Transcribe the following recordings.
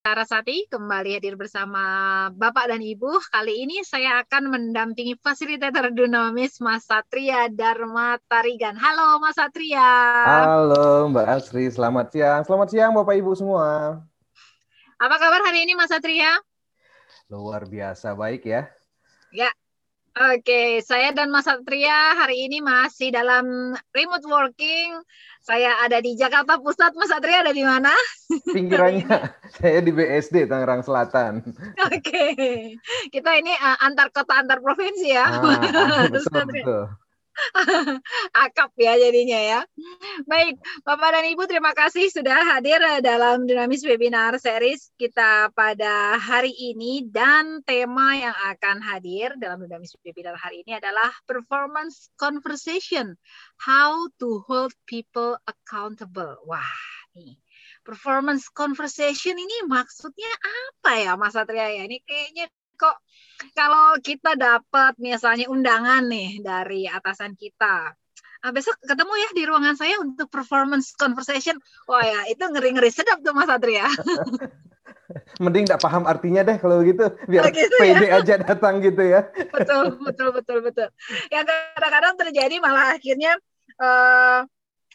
Tarasati kembali hadir bersama Bapak dan Ibu. Kali ini saya akan mendampingi fasilitator Dunamis Mas Satria Dharma Tarigan. Halo Mas Satria. Halo Mbak Asri, selamat siang. Selamat siang Bapak Ibu semua. Apa kabar hari ini Mas Satria? Luar biasa baik ya. Ya, Oke, saya dan Mas Satria hari ini masih dalam remote working. Saya ada di Jakarta Pusat, Mas Satria ada di mana? Pinggirannya, saya di BSD Tangerang Selatan. Oke, kita ini uh, antar kota antar provinsi ya. Ah, betul, betul. akap ya jadinya ya. Baik, Bapak dan Ibu terima kasih sudah hadir dalam Dinamis Webinar Series kita pada hari ini dan tema yang akan hadir dalam Dinamis Webinar hari ini adalah Performance Conversation, How to Hold People Accountable. Wah, nih performance conversation ini maksudnya apa ya Mas Satria ya? Ini kayaknya kok kalau kita dapat misalnya undangan nih dari atasan kita, Nah, besok ketemu ya di ruangan saya untuk performance conversation. Wah ya, itu ngeri-ngeri sedap tuh Mas Adria. Mending nggak paham artinya deh kalau gitu, biar oh, gitu ya? pede ya? aja datang gitu ya. Betul, betul, betul, betul. Yang kadang-kadang terjadi malah akhirnya uh,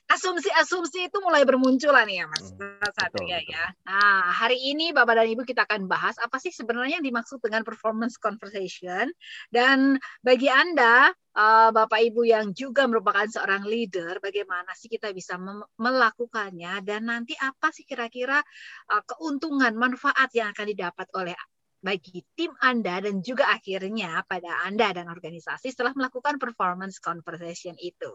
asumsi-asumsi itu mulai bermunculan ya Mas hmm, Satria ya. Nah, hari ini Bapak dan Ibu kita akan bahas apa sih sebenarnya yang dimaksud dengan performance conversation. Dan bagi Anda uh, Bapak Ibu yang juga merupakan seorang leader, bagaimana sih kita bisa melakukannya? Dan nanti apa sih kira-kira uh, keuntungan manfaat yang akan didapat oleh bagi tim Anda dan juga akhirnya pada Anda dan organisasi setelah melakukan performance conversation itu.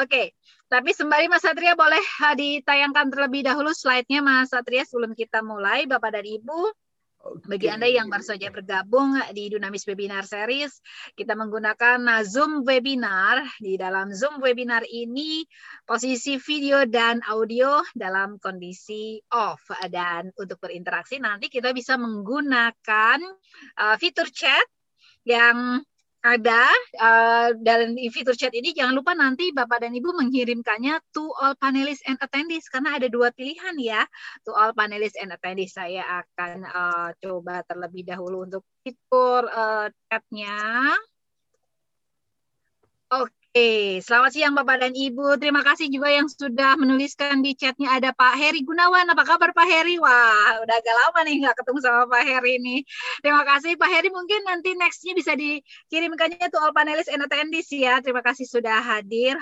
Oke, tapi sembari Mas Satria boleh ditayangkan terlebih dahulu slide-nya Mas Satria sebelum kita mulai Bapak dan Ibu. Bagi Anda yang baru saja bergabung di Dunamis Webinar Series, kita menggunakan Zoom Webinar. Di dalam Zoom Webinar ini, posisi video dan audio dalam kondisi off. Dan untuk berinteraksi nanti kita bisa menggunakan uh, fitur chat yang ada uh, dan di fitur chat ini jangan lupa nanti Bapak dan Ibu mengirimkannya to all panelists and attendees karena ada dua pilihan ya. To all panelists and attendees saya akan uh, coba terlebih dahulu untuk fitur uh, chatnya. Oke Oke, selamat siang Bapak dan Ibu. Terima kasih juga yang sudah menuliskan di chatnya ada Pak Heri Gunawan. Apa kabar Pak Heri? Wah, udah agak lama nih nggak ketemu sama Pak Heri ini. Terima kasih Pak Heri. Mungkin nanti nextnya bisa dikirimkannya tuh all panelists and attendees ya. Terima kasih sudah hadir.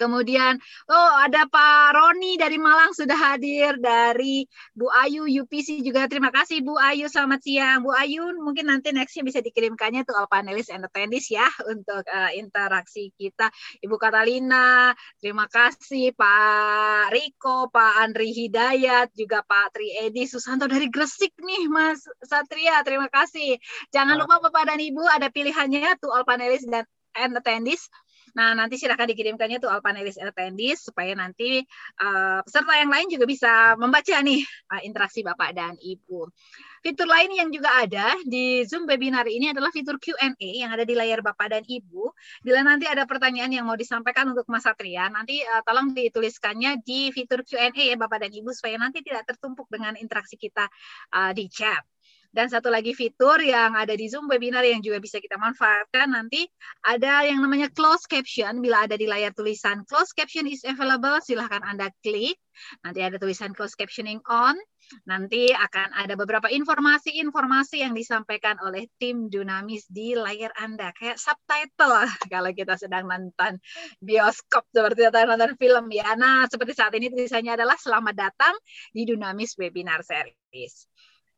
Kemudian, oh ada Pak Roni dari Malang sudah hadir, dari Bu Ayu UPC juga terima kasih Bu Ayu, selamat siang. Bu Ayu mungkin nanti nextnya bisa dikirimkannya tuh all panelis and attendees ya untuk uh, interaksi kita. Ibu Katalina, terima kasih Pak Riko, Pak Andri Hidayat, juga Pak Tri Edi Susanto dari Gresik nih Mas Satria, terima kasih. Jangan lupa Bapak dan Ibu ada pilihannya tuh all panelis dan and attendees Nah, nanti silakan dikirimkannya tuh all panelis attendees supaya nanti uh, peserta yang lain juga bisa membaca nih uh, interaksi Bapak dan Ibu. Fitur lain yang juga ada di Zoom webinar ini adalah fitur Q&A yang ada di layar Bapak dan Ibu. Bila nanti ada pertanyaan yang mau disampaikan untuk Mas Satria, nanti uh, tolong dituliskannya di fitur Q&A ya Bapak dan Ibu supaya nanti tidak tertumpuk dengan interaksi kita uh, di chat. Dan satu lagi fitur yang ada di Zoom webinar yang juga bisa kita manfaatkan nanti ada yang namanya closed caption. Bila ada di layar tulisan closed caption is available, silahkan Anda klik. Nanti ada tulisan closed captioning on. Nanti akan ada beberapa informasi-informasi yang disampaikan oleh tim Dunamis di layar Anda. Kayak subtitle kalau kita sedang nonton bioskop seperti atau nonton film ya. Nah, seperti saat ini tulisannya adalah selamat datang di Dunamis Webinar Series.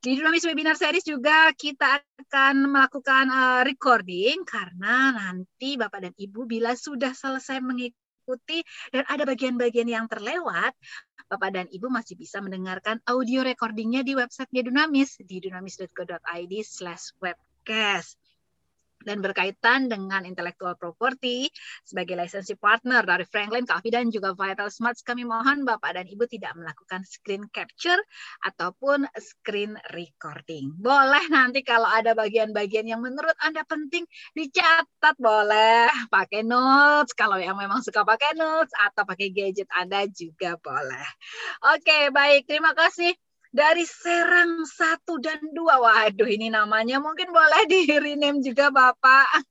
Di Dinamis Webinar Series juga kita akan melakukan uh, recording karena nanti Bapak dan Ibu bila sudah selesai mengikuti dan ada bagian-bagian yang terlewat, Bapak dan Ibu masih bisa mendengarkan audio recordingnya di website Dunamis di dunamis.co.id slash webcast dan berkaitan dengan intellectual property sebagai licensing partner dari Franklin, Coffee dan juga Vital Smarts kami mohon Bapak dan Ibu tidak melakukan screen capture ataupun screen recording. Boleh nanti kalau ada bagian-bagian yang menurut Anda penting dicatat boleh pakai notes kalau yang memang suka pakai notes atau pakai gadget Anda juga boleh. Oke, baik. Terima kasih dari Serang satu dan dua. Waduh, ini namanya mungkin boleh di rename juga Bapak.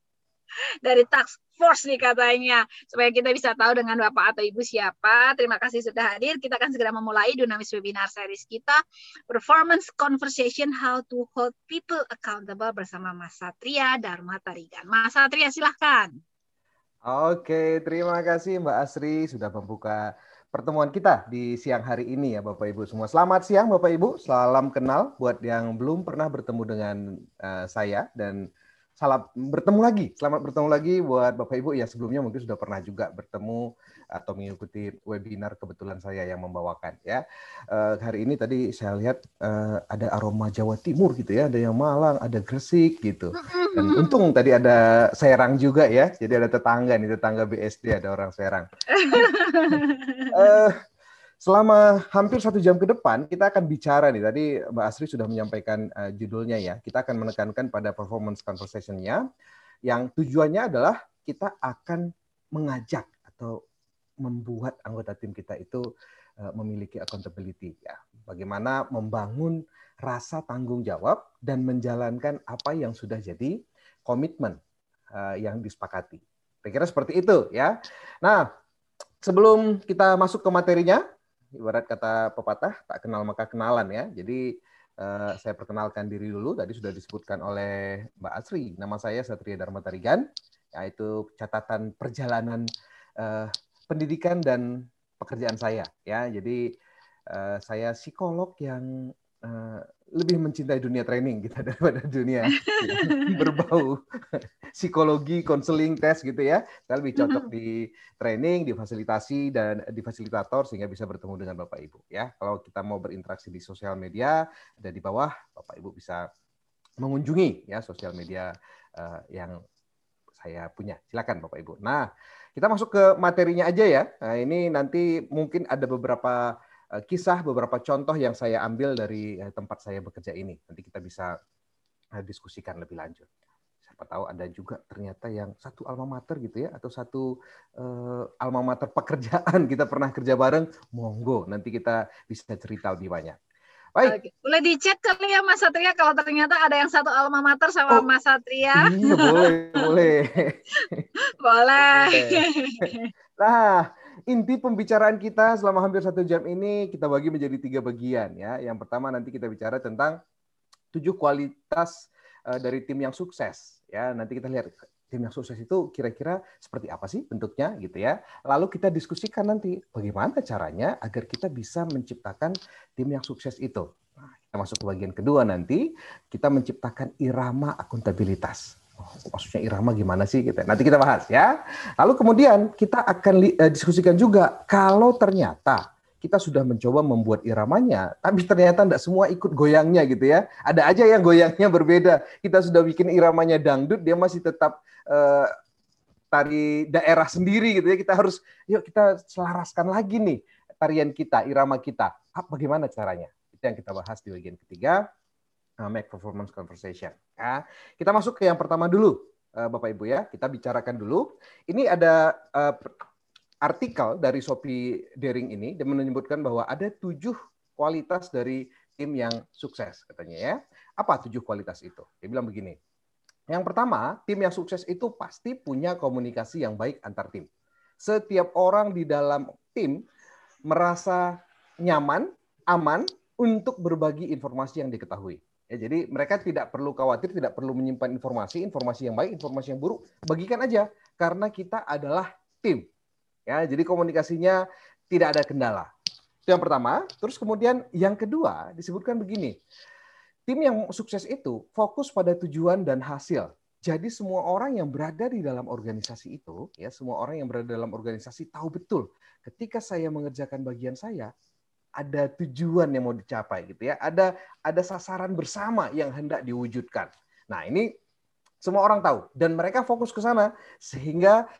Dari Tax Force nih katanya. Supaya kita bisa tahu dengan Bapak atau Ibu siapa. Terima kasih sudah hadir. Kita akan segera memulai Dunamis Webinar Series kita. Performance Conversation How to Hold People Accountable bersama Mas Satria Dharma Tarigan. Mas Satria silahkan. Oke, terima kasih Mbak Asri sudah membuka pertemuan kita di siang hari ini ya Bapak Ibu semua. Selamat siang Bapak Ibu, salam kenal buat yang belum pernah bertemu dengan uh, saya dan salam bertemu lagi. Selamat bertemu lagi buat Bapak Ibu yang sebelumnya mungkin sudah pernah juga bertemu atau mengikuti webinar kebetulan saya yang membawakan ya. Uh, hari ini tadi saya lihat uh, ada aroma Jawa Timur gitu ya, ada yang Malang, ada Gresik gitu. Dan untung tadi ada Serang juga ya. Jadi ada tetangga nih, tetangga BSD ada orang Serang. uh, selama hampir satu jam ke depan kita akan bicara nih. Tadi Mbak Asri sudah menyampaikan uh, judulnya ya. Kita akan menekankan pada performance conversation-nya yang tujuannya adalah kita akan mengajak atau membuat anggota tim kita itu uh, memiliki accountability ya. Bagaimana membangun rasa tanggung jawab dan menjalankan apa yang sudah jadi komitmen uh, yang disepakati. Kira-kira seperti itu ya. Nah, sebelum kita masuk ke materinya, ibarat kata pepatah tak kenal maka kenalan ya. Jadi uh, saya perkenalkan diri dulu. Tadi sudah disebutkan oleh Mbak Asri. Nama saya Satria Dharma Tarigan, yaitu catatan perjalanan pendidikan dan pekerjaan saya ya. Jadi uh, saya psikolog yang uh, lebih mencintai dunia training kita daripada dunia berbau psikologi, konseling, tes gitu ya. Saya lebih cocok di training, di fasilitasi dan di fasilitator sehingga bisa bertemu dengan Bapak Ibu ya. Kalau kita mau berinteraksi di sosial media ada di bawah Bapak Ibu bisa mengunjungi ya sosial media uh, yang saya punya. Silakan Bapak Ibu. Nah, kita masuk ke materinya aja ya. Nah, ini nanti mungkin ada beberapa Eh, kisah beberapa contoh yang saya ambil dari eh, tempat saya bekerja ini. Nanti kita bisa eh, diskusikan lebih lanjut. Siapa tahu ada juga ternyata yang satu alma mater gitu ya atau satu uh, alma mater pekerjaan kita pernah kerja bareng, monggo nanti kita bisa cerita lebih banyak. Baik. Oke. Boleh dicek kali ya Mas Satria kalau ternyata ada yang satu alma mater sama oh, Mas Satria. Iya, boleh, boleh. boleh. Nah, inti pembicaraan kita selama hampir satu jam ini kita bagi menjadi tiga bagian ya. Yang pertama nanti kita bicara tentang tujuh kualitas uh, dari tim yang sukses ya. Nanti kita lihat tim yang sukses itu kira-kira seperti apa sih bentuknya gitu ya. Lalu kita diskusikan nanti bagaimana caranya agar kita bisa menciptakan tim yang sukses itu. Nah, kita masuk ke bagian kedua nanti kita menciptakan irama akuntabilitas maksudnya irama gimana sih kita. Nanti kita bahas ya. Lalu kemudian kita akan uh, diskusikan juga kalau ternyata kita sudah mencoba membuat iramanya, tapi ternyata tidak semua ikut goyangnya gitu ya. Ada aja yang goyangnya berbeda. Kita sudah bikin iramanya dangdut, dia masih tetap uh, tari daerah sendiri gitu ya. Kita harus, yuk kita selaraskan lagi nih tarian kita, irama kita. Apa bagaimana caranya? Itu yang kita bahas di bagian ketiga. Uh, make performance conversation. Ya. Kita masuk ke yang pertama dulu, uh, Bapak Ibu ya. Kita bicarakan dulu. Ini ada uh, artikel dari Sophie Daring ini dan menyebutkan bahwa ada tujuh kualitas dari tim yang sukses katanya ya. Apa tujuh kualitas itu? Dia bilang begini. Yang pertama, tim yang sukses itu pasti punya komunikasi yang baik antar tim. Setiap orang di dalam tim merasa nyaman, aman untuk berbagi informasi yang diketahui. Ya, jadi mereka tidak perlu khawatir, tidak perlu menyimpan informasi, informasi yang baik, informasi yang buruk, bagikan aja karena kita adalah tim. Ya, jadi komunikasinya tidak ada kendala. Itu yang pertama. Terus kemudian yang kedua disebutkan begini. Tim yang sukses itu fokus pada tujuan dan hasil. Jadi semua orang yang berada di dalam organisasi itu, ya semua orang yang berada dalam organisasi tahu betul ketika saya mengerjakan bagian saya, ada tujuan yang mau dicapai gitu ya. Ada ada sasaran bersama yang hendak diwujudkan. Nah, ini semua orang tahu dan mereka fokus ke sana sehingga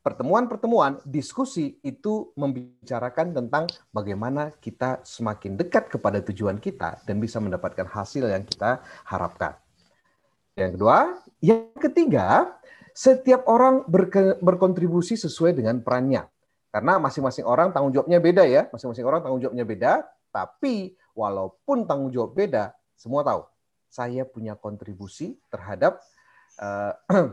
pertemuan-pertemuan diskusi itu membicarakan tentang bagaimana kita semakin dekat kepada tujuan kita dan bisa mendapatkan hasil yang kita harapkan. Yang kedua, yang ketiga, setiap orang berkontribusi sesuai dengan perannya. Karena masing-masing orang tanggung jawabnya beda ya, masing-masing orang tanggung jawabnya beda, tapi walaupun tanggung jawab beda, semua tahu saya punya kontribusi terhadap uh,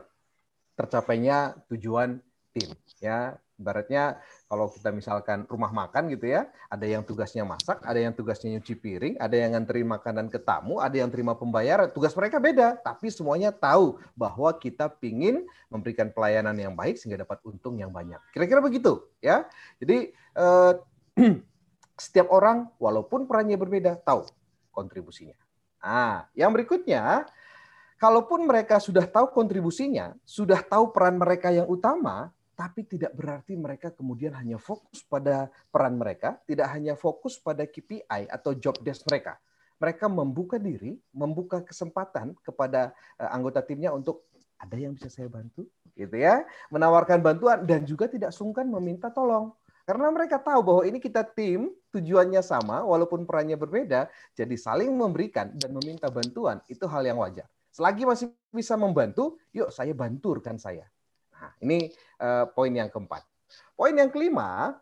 tercapainya tujuan tim. Ya, Ibaratnya kalau kita misalkan rumah makan gitu ya, ada yang tugasnya masak, ada yang tugasnya nyuci piring, ada yang nganteri makanan ke tamu, ada yang terima pembayaran. Tugas mereka beda, tapi semuanya tahu bahwa kita pingin memberikan pelayanan yang baik sehingga dapat untung yang banyak. Kira-kira begitu ya. Jadi eh, setiap orang walaupun perannya berbeda tahu kontribusinya. Nah, yang berikutnya kalaupun mereka sudah tahu kontribusinya, sudah tahu peran mereka yang utama, tapi tidak berarti mereka kemudian hanya fokus pada peran mereka, tidak hanya fokus pada KPI atau job desk mereka. Mereka membuka diri, membuka kesempatan kepada eh, anggota timnya untuk ada yang bisa saya bantu, gitu ya, menawarkan bantuan dan juga tidak sungkan meminta tolong. Karena mereka tahu bahwa ini kita tim, tujuannya sama, walaupun perannya berbeda, jadi saling memberikan dan meminta bantuan itu hal yang wajar. Selagi masih bisa membantu, yuk saya bantu rekan saya Nah, ini uh, poin yang keempat. Poin yang kelima,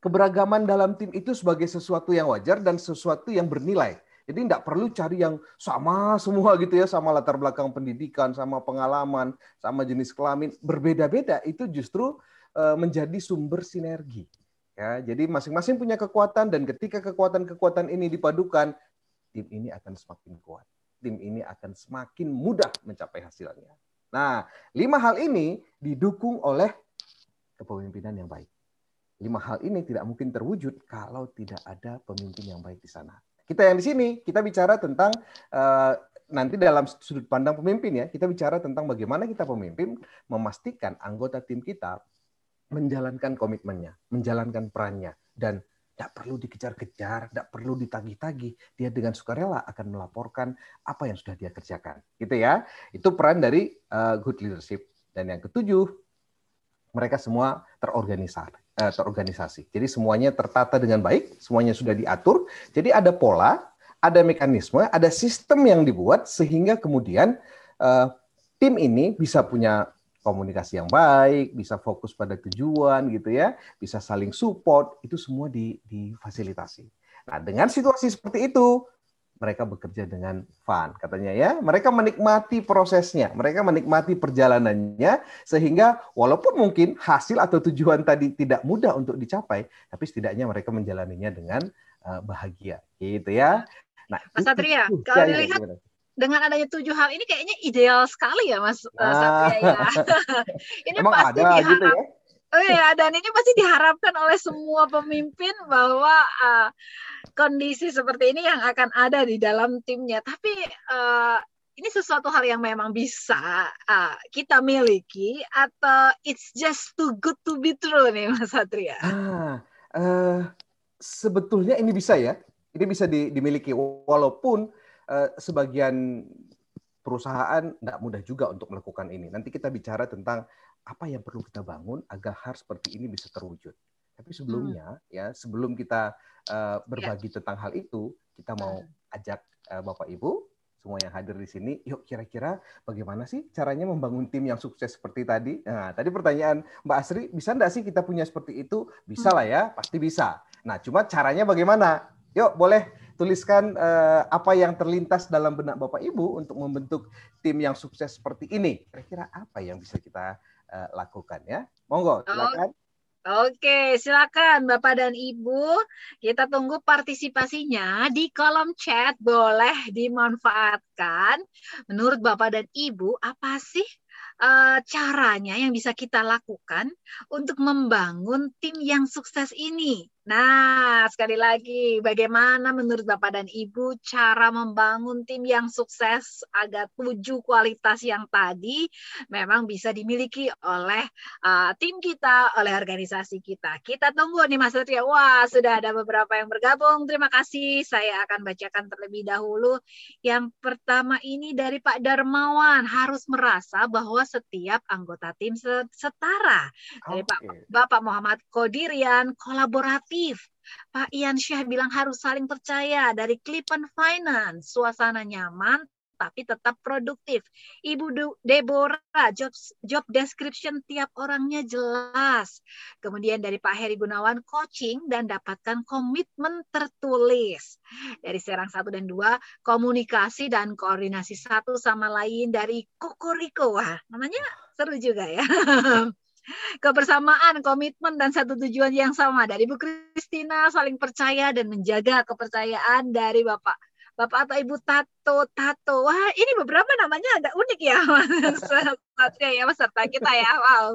keberagaman dalam tim itu sebagai sesuatu yang wajar dan sesuatu yang bernilai. Jadi tidak perlu cari yang sama semua gitu ya, sama latar belakang pendidikan, sama pengalaman, sama jenis kelamin, berbeda-beda itu justru uh, menjadi sumber sinergi. Ya, jadi masing-masing punya kekuatan dan ketika kekuatan-kekuatan ini dipadukan, tim ini akan semakin kuat. Tim ini akan semakin mudah mencapai hasilnya. Nah, lima hal ini didukung oleh kepemimpinan yang baik. Lima hal ini tidak mungkin terwujud kalau tidak ada pemimpin yang baik di sana. Kita yang di sini, kita bicara tentang uh, nanti dalam sudut pandang pemimpin ya, kita bicara tentang bagaimana kita pemimpin memastikan anggota tim kita menjalankan komitmennya, menjalankan perannya, dan tidak perlu dikejar-kejar, tidak perlu ditagih-tagih. Dia dengan sukarela akan melaporkan apa yang sudah dia kerjakan. Gitu ya. Itu peran dari uh, good leadership. Dan yang ketujuh, mereka semua terorganisasi. Uh, terorganisasi. Jadi semuanya tertata dengan baik, semuanya sudah diatur. Jadi ada pola, ada mekanisme, ada sistem yang dibuat sehingga kemudian uh, tim ini bisa punya komunikasi yang baik, bisa fokus pada tujuan gitu ya, bisa saling support, itu semua di, difasilitasi. Nah, dengan situasi seperti itu, mereka bekerja dengan fun katanya ya. Mereka menikmati prosesnya, mereka menikmati perjalanannya sehingga walaupun mungkin hasil atau tujuan tadi tidak mudah untuk dicapai, tapi setidaknya mereka menjalaninya dengan uh, bahagia gitu ya. Nah, Mas Satria, kalau ya, dilihat ya, dengan adanya tujuh hal ini kayaknya ideal sekali ya Mas eh, nah. Satria ya. ini Emang pasti ada diharap, gitu ya? Oh iya, dan ini pasti diharapkan oleh semua pemimpin bahwa uh, kondisi seperti ini yang akan ada di dalam timnya. Tapi uh, ini sesuatu hal yang memang bisa uh, kita miliki atau it's just too good to be true nih Mas Satria? Ah, uh, sebetulnya ini bisa ya. Ini bisa di, dimiliki walaupun sebagian perusahaan tidak mudah juga untuk melakukan ini. Nanti kita bicara tentang apa yang perlu kita bangun agar hal seperti ini bisa terwujud. Tapi sebelumnya hmm. ya, sebelum kita uh, berbagi ya. tentang hal itu, kita mau hmm. ajak uh, Bapak Ibu semua yang hadir di sini, yuk kira-kira bagaimana sih caranya membangun tim yang sukses seperti tadi? Nah, tadi pertanyaan Mbak Asri, bisa enggak sih kita punya seperti itu? Bisa hmm. lah ya, pasti bisa. Nah, cuma caranya bagaimana? Yuk, boleh tuliskan uh, apa yang terlintas dalam benak Bapak Ibu untuk membentuk tim yang sukses seperti ini. Kira-kira apa yang bisa kita uh, lakukan ya? Monggo, silakan. Oke, silakan Bapak dan Ibu. Kita tunggu partisipasinya di kolom chat. Boleh dimanfaatkan. Menurut Bapak dan Ibu, apa sih uh, caranya yang bisa kita lakukan untuk membangun tim yang sukses ini? Nah, sekali lagi, bagaimana menurut Bapak dan Ibu cara membangun tim yang sukses agar tujuh kualitas yang tadi memang bisa dimiliki oleh uh, tim kita, oleh organisasi kita. Kita tunggu nih Mas Satria. Wah, sudah ada beberapa yang bergabung. Terima kasih. Saya akan bacakan terlebih dahulu. Yang pertama ini dari Pak Darmawan, harus merasa bahwa setiap anggota tim setara. Dari Pak Bapak Muhammad Kodirian, kolaboratif aktif. Pak Ian Syah bilang harus saling percaya dari Clipon Finance. Suasana nyaman tapi tetap produktif. Ibu Deborah, job, job description tiap orangnya jelas. Kemudian dari Pak Heri Gunawan, coaching dan dapatkan komitmen tertulis. Dari Serang 1 dan 2, komunikasi dan koordinasi satu sama lain dari Kokoriko. Wah, namanya seru juga ya. kebersamaan, komitmen dan satu tujuan yang sama dari Bu Kristina saling percaya dan menjaga kepercayaan dari Bapak. Bapak atau Ibu Tato, Tato. Wah, ini beberapa namanya agak unik ya, Satria ya, peserta kita ya. Wow.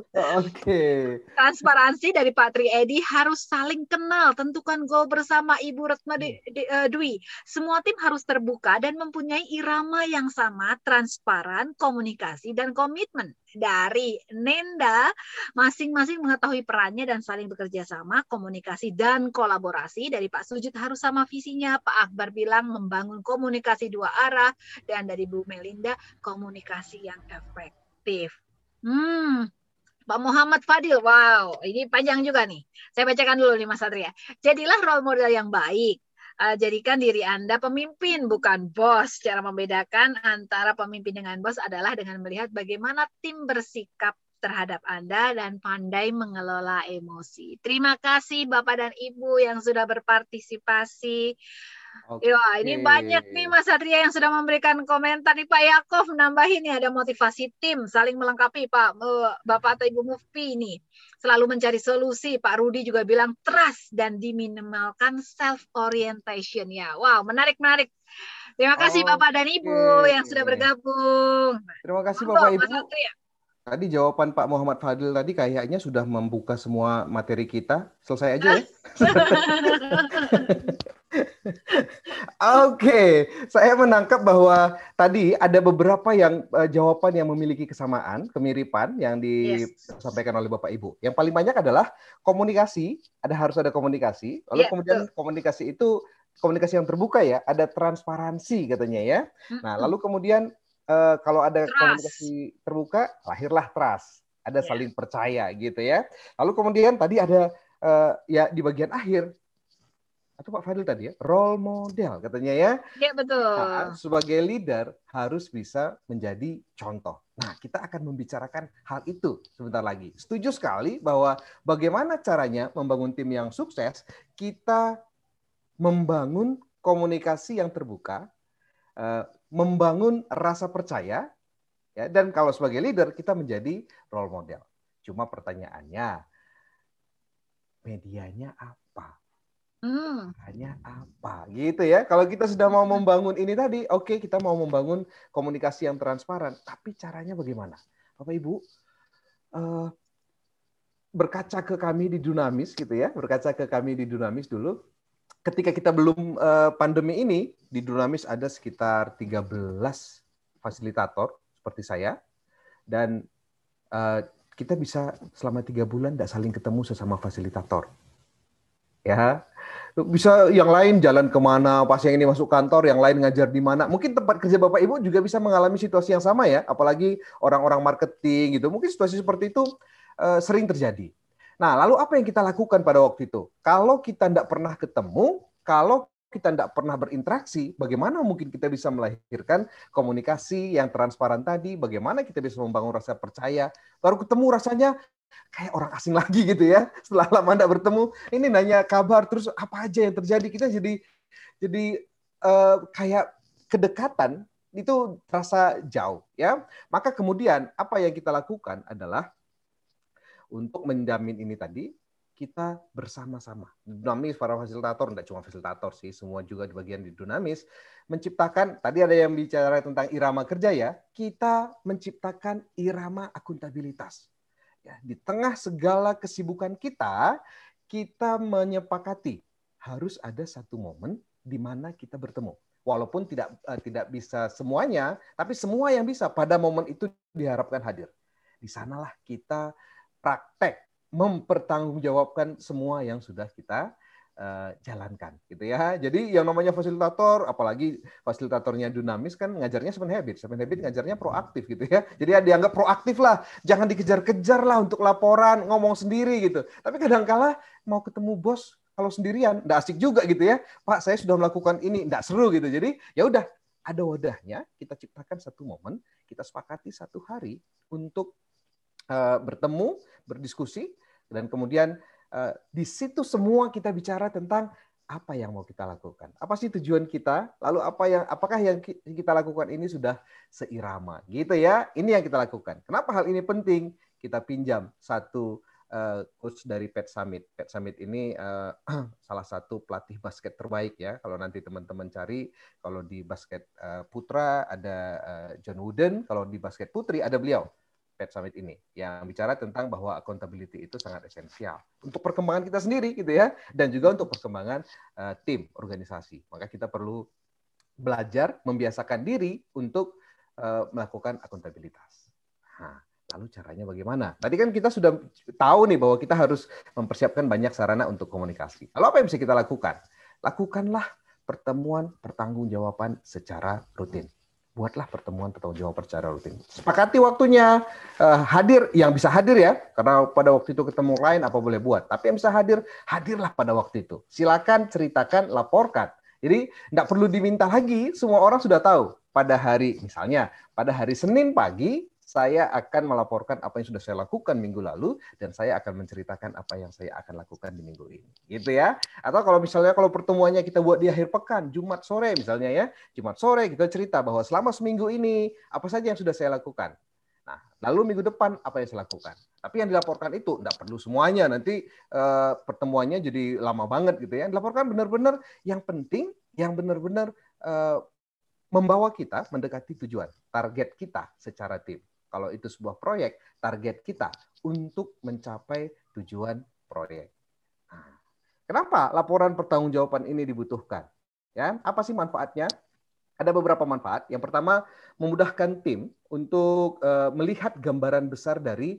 Oke. Okay. Transparansi dari Pak Tri Edi harus saling kenal, tentukan goal bersama Ibu Retno eh, Dwi. Semua tim harus terbuka dan mempunyai irama yang sama, transparan, komunikasi, dan komitmen dari Nenda masing-masing mengetahui perannya dan saling bekerja sama, komunikasi dan kolaborasi dari Pak Sujud harus sama visinya, Pak Akbar bilang membangun komunikasi dua arah dan dari Bu Melinda komunikasi yang efektif. Hmm, Pak Muhammad Fadil, wow, ini panjang juga nih. Saya bacakan dulu nih Mas Satria. Jadilah role model yang baik, uh, jadikan diri Anda pemimpin bukan bos. Cara membedakan antara pemimpin dengan bos adalah dengan melihat bagaimana tim bersikap terhadap Anda dan pandai mengelola emosi. Terima kasih Bapak dan Ibu yang sudah berpartisipasi. Okay. Ya, ini banyak nih Mas Satria yang sudah memberikan komentar nih Pak Yakov nambahin nih ada motivasi tim saling melengkapi Pak Bapak atau Ibu Mufti ini selalu mencari solusi Pak Rudi juga bilang trust dan diminimalkan self orientation ya wow menarik menarik terima kasih okay. Bapak dan Ibu yang sudah bergabung terima kasih Bapak Ibu Tadi jawaban Pak Muhammad Fadil tadi kayaknya sudah membuka semua materi kita. Selesai aja ya. Oke, saya menangkap bahwa tadi ada beberapa yang uh, jawaban yang memiliki kesamaan, kemiripan yang disampaikan yes. oleh Bapak Ibu. Yang paling banyak adalah komunikasi, ada harus ada komunikasi. Lalu yeah, kemudian betul. komunikasi itu komunikasi yang terbuka ya, ada transparansi katanya ya. Nah, lalu kemudian uh, kalau ada trust. komunikasi terbuka, lahirlah trust. Ada yeah. saling percaya gitu ya. Lalu kemudian tadi ada uh, ya di bagian akhir atau Pak Fadil tadi ya, role model katanya ya. Iya betul. Nah, sebagai leader harus bisa menjadi contoh. Nah, kita akan membicarakan hal itu sebentar lagi. Setuju sekali bahwa bagaimana caranya membangun tim yang sukses, kita membangun komunikasi yang terbuka, eh, membangun rasa percaya, ya, dan kalau sebagai leader kita menjadi role model. Cuma pertanyaannya, medianya apa? Hmm. Hanya apa gitu ya. Kalau kita sudah mau membangun ini tadi, oke okay, kita mau membangun komunikasi yang transparan, tapi caranya bagaimana? Bapak Ibu, uh, berkaca ke kami di Dunamis gitu ya, berkaca ke kami di Dunamis dulu. Ketika kita belum uh, pandemi ini, di Dunamis ada sekitar 13 fasilitator seperti saya, dan uh, kita bisa selama tiga bulan tidak saling ketemu sesama fasilitator ya. Bisa yang lain jalan ke mana pas yang ini masuk kantor yang lain ngajar di mana. Mungkin tempat kerja bapak ibu juga bisa mengalami situasi yang sama ya apalagi orang-orang marketing gitu. Mungkin situasi seperti itu uh, sering terjadi. Nah lalu apa yang kita lakukan pada waktu itu? Kalau kita tidak pernah ketemu kalau kita tidak pernah berinteraksi, bagaimana mungkin kita bisa melahirkan komunikasi yang transparan tadi? Bagaimana kita bisa membangun rasa percaya? Baru ketemu rasanya kayak orang asing lagi gitu ya. Setelah lama tidak bertemu, ini nanya kabar terus apa aja yang terjadi kita jadi jadi uh, kayak kedekatan itu terasa jauh ya. Maka kemudian apa yang kita lakukan adalah untuk menjamin ini tadi kita bersama-sama. Dinamis para fasilitator, tidak cuma fasilitator sih, semua juga di bagian di dinamis, menciptakan, tadi ada yang bicara tentang irama kerja ya, kita menciptakan irama akuntabilitas. Ya, di tengah segala kesibukan kita, kita menyepakati harus ada satu momen di mana kita bertemu. Walaupun tidak uh, tidak bisa semuanya, tapi semua yang bisa pada momen itu diharapkan hadir. Di sanalah kita praktek mempertanggungjawabkan semua yang sudah kita uh, jalankan gitu ya. Jadi yang namanya fasilitator, apalagi fasilitatornya dinamis kan ngajarnya seven habit. Seven habit ngajarnya proaktif gitu ya. Jadi ya dianggap proaktif lah, jangan dikejar-kejar lah untuk laporan, ngomong sendiri gitu. Tapi kadang-kala mau ketemu bos kalau sendirian, enggak asik juga gitu ya. Pak, saya sudah melakukan ini, enggak seru gitu. Jadi ya udah ada wadahnya, kita ciptakan satu momen, kita sepakati satu hari untuk uh, bertemu, berdiskusi, dan kemudian di situ semua kita bicara tentang apa yang mau kita lakukan. Apa sih tujuan kita? Lalu apa yang apakah yang kita lakukan ini sudah seirama? Gitu ya. Ini yang kita lakukan. Kenapa hal ini penting? Kita pinjam satu uh, coach dari Pet Summit. Pet Summit ini uh, salah satu pelatih basket terbaik ya. Kalau nanti teman-teman cari, kalau di basket uh, putra ada John Wooden, kalau di basket putri ada beliau. Pet Summit ini yang bicara tentang bahwa accountability itu sangat esensial untuk perkembangan kita sendiri gitu ya dan juga untuk perkembangan uh, tim organisasi. Maka kita perlu belajar membiasakan diri untuk uh, melakukan akuntabilitas. Nah, Lalu caranya bagaimana? Tadi kan kita sudah tahu nih bahwa kita harus mempersiapkan banyak sarana untuk komunikasi. Lalu apa yang bisa kita lakukan? Lakukanlah pertemuan pertanggungjawaban secara rutin. Buatlah pertemuan pertanggungjawab secara rutin. Sepakati waktunya uh, hadir yang bisa hadir ya, karena pada waktu itu ketemu lain apa boleh buat. Tapi yang bisa hadir, hadirlah pada waktu itu. Silakan ceritakan, laporkan. Jadi tidak perlu diminta lagi, semua orang sudah tahu pada hari misalnya pada hari Senin pagi saya akan melaporkan apa yang sudah saya lakukan minggu lalu dan saya akan menceritakan apa yang saya akan lakukan di minggu ini. Gitu ya. Atau kalau misalnya kalau pertemuannya kita buat di akhir pekan, Jumat sore misalnya ya. Jumat sore kita cerita bahwa selama seminggu ini apa saja yang sudah saya lakukan. Nah, lalu minggu depan apa yang saya lakukan? Tapi yang dilaporkan itu tidak perlu semuanya. Nanti eh, pertemuannya jadi lama banget gitu ya. Dilaporkan benar-benar yang penting, yang benar-benar eh, membawa kita mendekati tujuan, target kita secara tim kalau itu sebuah proyek, target kita untuk mencapai tujuan proyek. Nah, kenapa laporan pertanggungjawaban ini dibutuhkan? Ya, apa sih manfaatnya? Ada beberapa manfaat. Yang pertama, memudahkan tim untuk uh, melihat gambaran besar dari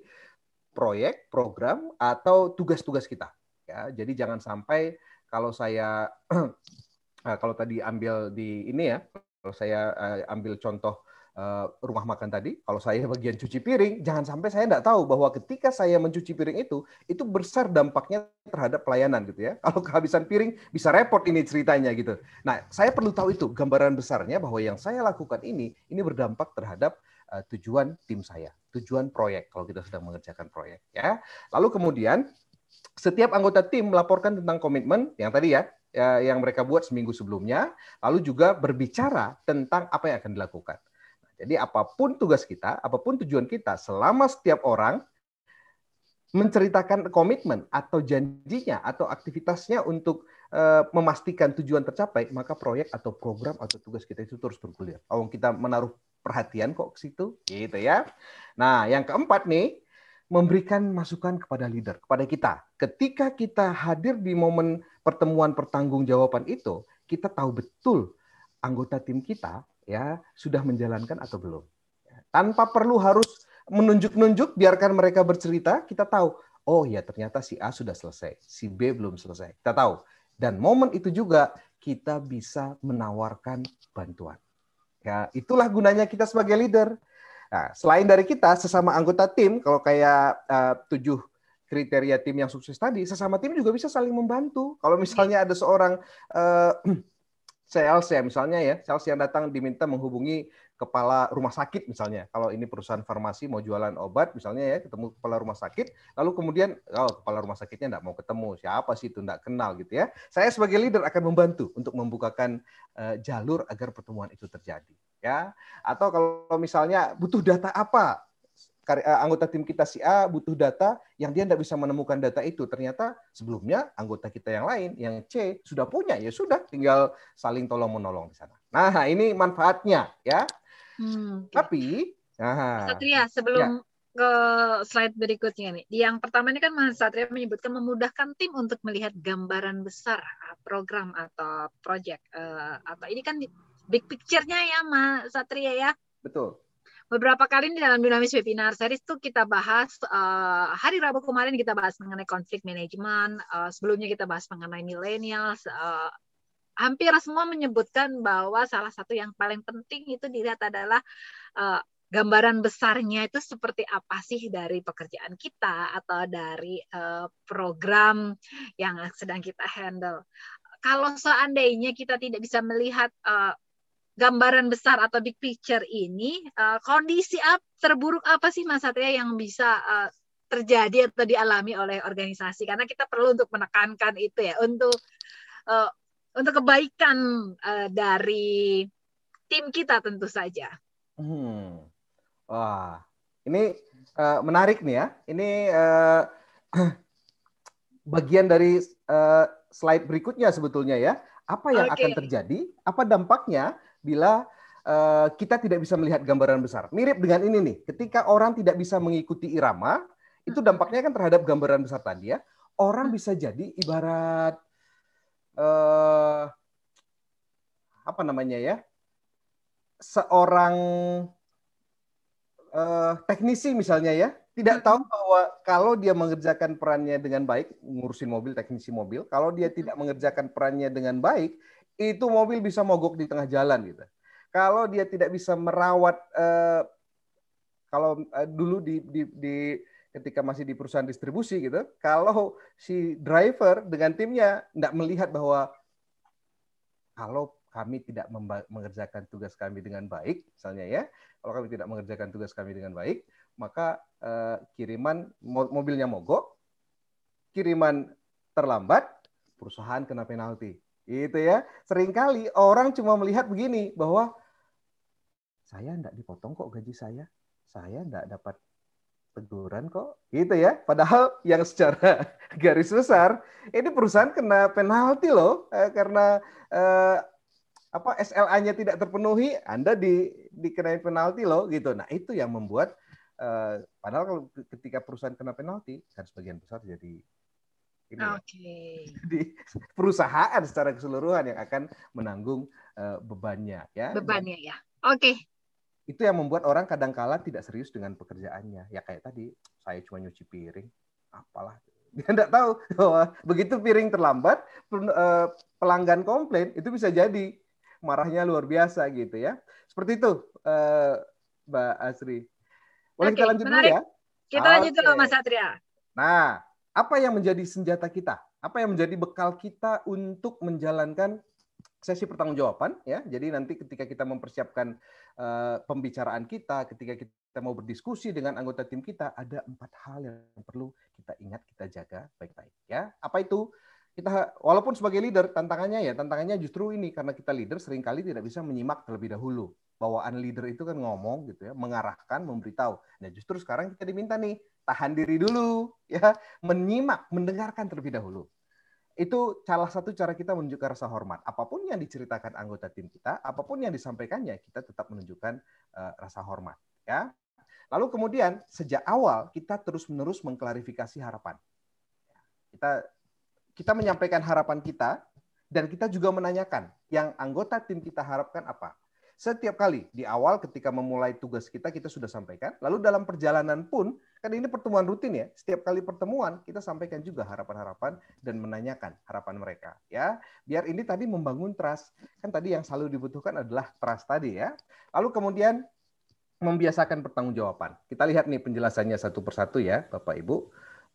proyek, program, atau tugas-tugas kita. Ya, jadi jangan sampai kalau saya kalau tadi ambil di ini ya, kalau saya uh, ambil contoh Eh, rumah makan tadi, kalau saya bagian cuci piring, jangan sampai saya tidak tahu bahwa ketika saya mencuci piring itu, itu besar dampaknya terhadap pelayanan gitu ya. Kalau kehabisan piring, bisa repot ini ceritanya gitu. Nah, saya perlu tahu itu gambaran besarnya bahwa yang saya lakukan ini, ini berdampak terhadap uh, tujuan tim saya, tujuan proyek kalau kita sedang mengerjakan proyek ya. Lalu kemudian setiap anggota tim melaporkan tentang komitmen yang tadi ya, ya yang mereka buat seminggu sebelumnya, lalu juga berbicara tentang apa yang akan dilakukan. Jadi apa pun tugas kita, apa pun tujuan kita, selama setiap orang menceritakan komitmen atau janjinya atau aktivitasnya untuk uh, memastikan tujuan tercapai, maka proyek atau program atau tugas kita itu terus bergulir. Kalau kita menaruh perhatian kok ke situ, gitu ya. Nah, yang keempat nih, memberikan masukan kepada leader, kepada kita. Ketika kita hadir di momen pertemuan pertanggungjawaban itu, kita tahu betul anggota tim kita ya sudah menjalankan atau belum. Tanpa perlu harus menunjuk-nunjuk, biarkan mereka bercerita, kita tahu, oh ya ternyata si A sudah selesai, si B belum selesai. Kita tahu. Dan momen itu juga kita bisa menawarkan bantuan. Ya, itulah gunanya kita sebagai leader. Nah, selain dari kita, sesama anggota tim, kalau kayak uh, tujuh kriteria tim yang sukses tadi, sesama tim juga bisa saling membantu. Kalau misalnya ada seorang uh, sales ya misalnya ya, sales yang datang diminta menghubungi kepala rumah sakit misalnya. Kalau ini perusahaan farmasi mau jualan obat misalnya ya, ketemu kepala rumah sakit, lalu kemudian oh kepala rumah sakitnya enggak mau ketemu, siapa sih itu enggak kenal gitu ya. Saya sebagai leader akan membantu untuk membukakan uh, jalur agar pertemuan itu terjadi ya. Atau kalau misalnya butuh data apa anggota tim kita si A butuh data yang dia tidak bisa menemukan data itu. Ternyata sebelumnya anggota kita yang lain, yang C, sudah punya. Ya sudah, tinggal saling tolong-menolong di sana. Nah, ini manfaatnya ya. Hmm, okay. Tapi, nah, Satria, sebelum ya. ke slide berikutnya nih. Yang pertama ini kan Mas Satria menyebutkan memudahkan tim untuk melihat gambaran besar ah, program atau project. Uh, atau ini kan big picture-nya ya Mas Satria ya. Betul beberapa kali di dalam dinamis webinar series tuh kita bahas uh, hari Rabu kemarin kita bahas mengenai konflik manajemen, uh, sebelumnya kita bahas mengenai millennials. Uh, hampir semua menyebutkan bahwa salah satu yang paling penting itu dilihat adalah uh, gambaran besarnya itu seperti apa sih dari pekerjaan kita atau dari uh, program yang sedang kita handle. Kalau seandainya kita tidak bisa melihat uh, gambaran besar atau big picture ini uh, kondisi up, terburuk apa sih Mas Satria yang bisa uh, terjadi atau dialami oleh organisasi karena kita perlu untuk menekankan itu ya untuk uh, untuk kebaikan uh, dari tim kita tentu saja. Hmm. Wah, ini uh, menarik nih ya. Ini uh, bagian dari uh, slide berikutnya sebetulnya ya. Apa yang okay. akan terjadi? Apa dampaknya bila uh, kita tidak bisa melihat gambaran besar. Mirip dengan ini nih, ketika orang tidak bisa mengikuti irama, itu dampaknya kan terhadap gambaran besar tadi ya. Orang bisa jadi ibarat uh, apa namanya ya, seorang uh, teknisi misalnya ya, tidak tahu bahwa kalau dia mengerjakan perannya dengan baik, ngurusin mobil, teknisi mobil, kalau dia tidak mengerjakan perannya dengan baik, itu mobil bisa mogok di tengah jalan gitu. Kalau dia tidak bisa merawat eh, kalau eh, dulu di, di, di ketika masih di perusahaan distribusi gitu, kalau si driver dengan timnya tidak melihat bahwa kalau kami tidak mengerjakan tugas kami dengan baik, misalnya ya, kalau kami tidak mengerjakan tugas kami dengan baik, maka eh, kiriman mobilnya mogok, kiriman terlambat, perusahaan kena penalti itu ya. Seringkali orang cuma melihat begini bahwa saya tidak dipotong kok gaji saya. Saya tidak dapat teguran kok. Gitu ya. Padahal yang secara garis besar ini perusahaan kena penalti loh eh, karena eh, apa SLA-nya tidak terpenuhi, Anda di dikenai penalti loh gitu. Nah, itu yang membuat eh, padahal kalau ketika perusahaan kena penalti kan sebagian besar jadi ya. okay. di perusahaan secara keseluruhan yang akan menanggung uh, bebannya ya. Bebannya ya. Oke. Okay. Itu yang membuat orang kadang-kala tidak serius dengan pekerjaannya. Ya kayak tadi, saya cuma nyuci piring, apalah. Dia tidak tahu bahwa begitu piring terlambat, eh, pelanggan komplain itu bisa jadi marahnya luar biasa gitu ya. Seperti itu, uh, Mbak Asri. Boleh okay, kita lanjut menarik. dulu ya? Kita okay. lanjut dulu Mas Satria. Nah, apa yang menjadi senjata kita? Apa yang menjadi bekal kita untuk menjalankan sesi pertanggungjawaban ya. Jadi nanti ketika kita mempersiapkan uh, pembicaraan kita, ketika kita mau berdiskusi dengan anggota tim kita, ada empat hal yang perlu kita ingat, kita jaga baik-baik ya. Apa itu? Kita walaupun sebagai leader tantangannya ya, tantangannya justru ini karena kita leader sering kali tidak bisa menyimak terlebih dahulu. Bawaan leader itu kan ngomong gitu ya, mengarahkan, memberitahu. Nah, justru sekarang kita diminta nih tahan diri dulu, ya, menyimak, mendengarkan terlebih dahulu. Itu salah satu cara kita menunjukkan rasa hormat. Apa pun yang diceritakan anggota tim kita, apa pun yang disampaikannya, kita tetap menunjukkan uh, rasa hormat. Ya. Lalu kemudian sejak awal kita terus-menerus mengklarifikasi harapan. Kita kita menyampaikan harapan kita dan kita juga menanyakan yang anggota tim kita harapkan apa. Setiap kali di awal ketika memulai tugas kita kita sudah sampaikan. Lalu dalam perjalanan pun kan ini pertemuan rutin ya. Setiap kali pertemuan kita sampaikan juga harapan-harapan dan menanyakan harapan mereka ya. Biar ini tadi membangun trust. Kan tadi yang selalu dibutuhkan adalah trust tadi ya. Lalu kemudian membiasakan pertanggungjawaban. Kita lihat nih penjelasannya satu persatu ya, Bapak Ibu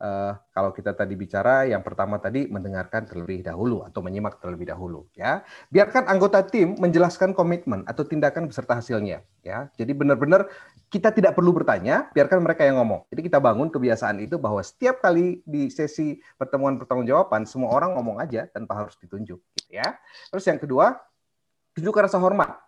uh, kalau kita tadi bicara yang pertama tadi mendengarkan terlebih dahulu atau menyimak terlebih dahulu ya. Biarkan anggota tim menjelaskan komitmen atau tindakan beserta hasilnya ya. Jadi benar-benar kita tidak perlu bertanya, biarkan mereka yang ngomong. Jadi kita bangun kebiasaan itu bahwa setiap kali di sesi pertemuan pertanggungjawaban semua orang ngomong aja tanpa harus ditunjuk gitu ya. Terus yang kedua, tunjukkan rasa hormat.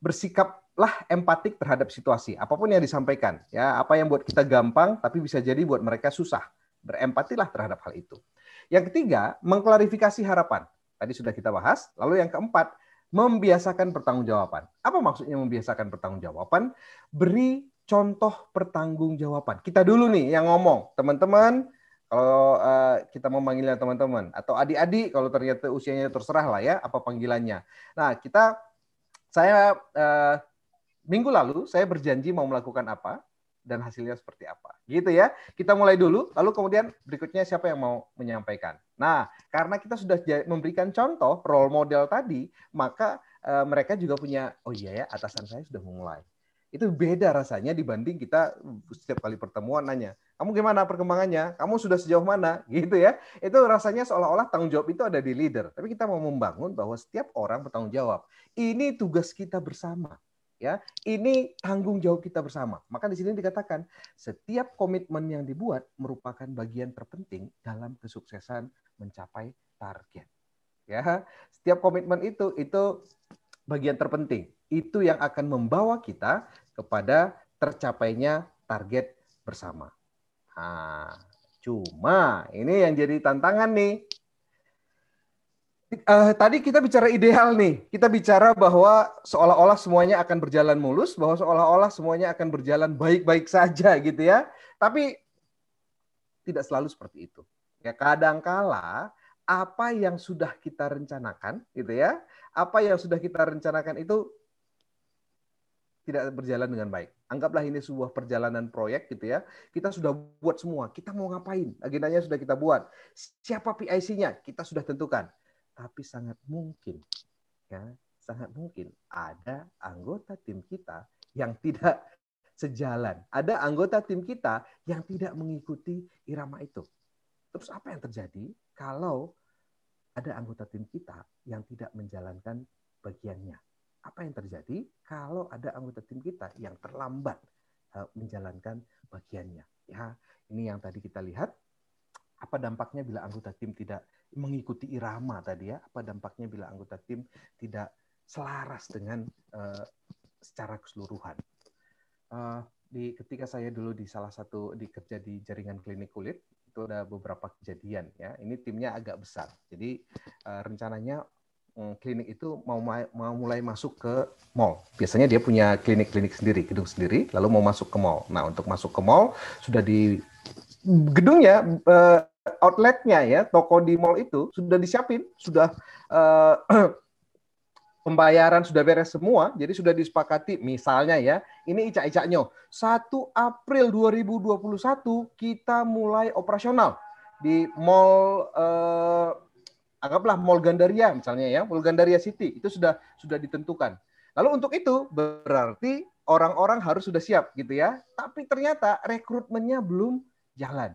Bersikaplah empatik terhadap situasi apa pun yang disampaikan ya apa yang buat kita gampang tapi bisa jadi buat mereka susah Berempatilah terhadap hal itu. Yang ketiga, mengklarifikasi harapan. Tadi sudah kita bahas. Lalu yang keempat, membiasakan pertanggungjawaban. Apa maksudnya membiasakan pertanggungjawaban? Beri contoh pertanggungjawaban. Kita dulu nih yang ngomong, teman-teman. Kalau uh, kita memanggilnya teman-teman atau adik-adik, kalau ternyata usianya terserah lah ya, apa panggilannya. Nah, kita, saya uh, minggu lalu saya berjanji mau melakukan apa, dan hasilnya seperti apa. Gitu ya. Kita mulai dulu, lalu kemudian berikutnya siapa yang mau menyampaikan. Nah, karena kita sudah memberikan contoh role model tadi, maka uh, mereka juga punya, oh iya ya, atasan saya sudah memulai. Itu beda rasanya dibanding kita setiap kali pertemuan nanya, kamu gimana perkembangannya? Kamu sudah sejauh mana? Gitu ya. Itu rasanya seolah-olah tanggung jawab itu ada di leader. Tapi kita mau membangun bahwa setiap orang bertanggung jawab. Ini tugas kita bersama. Ya, ini tanggung jawab kita bersama. Maka di sini dikatakan setiap komitmen yang dibuat merupakan bagian terpenting dalam kesuksesan mencapai target. Ya, setiap komitmen itu itu bagian terpenting. Itu yang akan membawa kita kepada tercapainya target bersama. Nah, cuma ini yang jadi tantangan nih. Uh, tadi kita bicara ideal nih. Kita bicara bahwa seolah-olah semuanya akan berjalan mulus, bahwa seolah-olah semuanya akan berjalan baik-baik saja gitu ya. Tapi tidak selalu seperti itu. Ya kadangkala apa yang sudah kita rencanakan gitu ya, apa yang sudah kita rencanakan itu tidak berjalan dengan baik. Anggaplah ini sebuah perjalanan proyek gitu ya. Kita sudah buat semua. Kita mau ngapain? Agendanya sudah kita buat. Siapa PIC-nya? Kita sudah tentukan. Tapi sangat mungkin ya, sangat mungkin ada anggota tim kita yang tidak sejalan. Ada anggota tim kita yang tidak mengikuti irama itu. Terus apa yang terjadi kalau ada anggota tim kita yang tidak menjalankan bagiannya? apa yang terjadi kalau ada anggota tim kita yang terlambat eh, menjalankan bagiannya. Ya, ini yang tadi kita lihat. Apa dampaknya bila anggota tim tidak mengikuti irama tadi ya? Apa dampaknya bila anggota tim tidak selaras dengan uh, secara keseluruhan? Uh, di ketika saya dulu di salah satu di kerja di jaringan klinik kulit itu ada beberapa kejadian ya. Ini timnya agak besar. Jadi uh, rencananya Hmm, klinik itu mau mau mulai masuk ke mall. Biasanya dia punya klinik-klinik sendiri, gedung sendiri, lalu mau masuk ke mall. Nah, untuk masuk ke mall sudah di gedungnya uh, outletnya ya, toko di mall itu sudah disiapin, sudah uh, pembayaran sudah beres semua, jadi sudah disepakati misalnya ya, ini icak-icaknya 1 April 2021 kita mulai operasional di mall uh, anggaplah Mall Gandaria misalnya ya, Mall Gandaria City itu sudah sudah ditentukan. Lalu untuk itu berarti orang-orang harus sudah siap gitu ya. Tapi ternyata rekrutmennya belum jalan.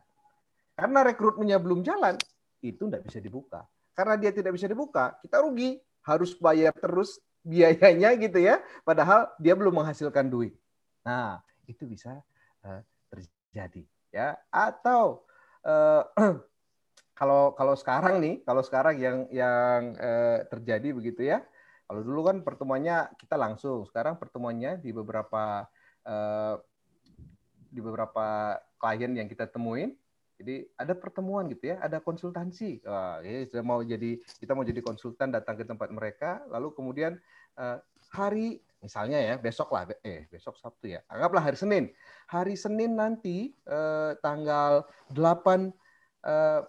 Karena rekrutmennya belum jalan, itu tidak bisa dibuka. Karena dia tidak bisa dibuka, kita rugi. Harus bayar terus biayanya gitu ya. Padahal dia belum menghasilkan duit. Nah, itu bisa uh, terjadi ya. Atau uh, kalau kalau sekarang nih, kalau sekarang yang yang eh, terjadi begitu ya. Kalau dulu kan pertemuannya kita langsung, sekarang pertemuannya di beberapa eh, di beberapa klien yang kita temuin. Jadi ada pertemuan gitu ya, ada konsultansi. Wah, ya, sudah mau jadi kita mau jadi konsultan datang ke tempat mereka, lalu kemudian eh, hari misalnya ya besok lah, eh besok Sabtu ya, anggaplah hari Senin. Hari Senin nanti eh, tanggal 8 eh,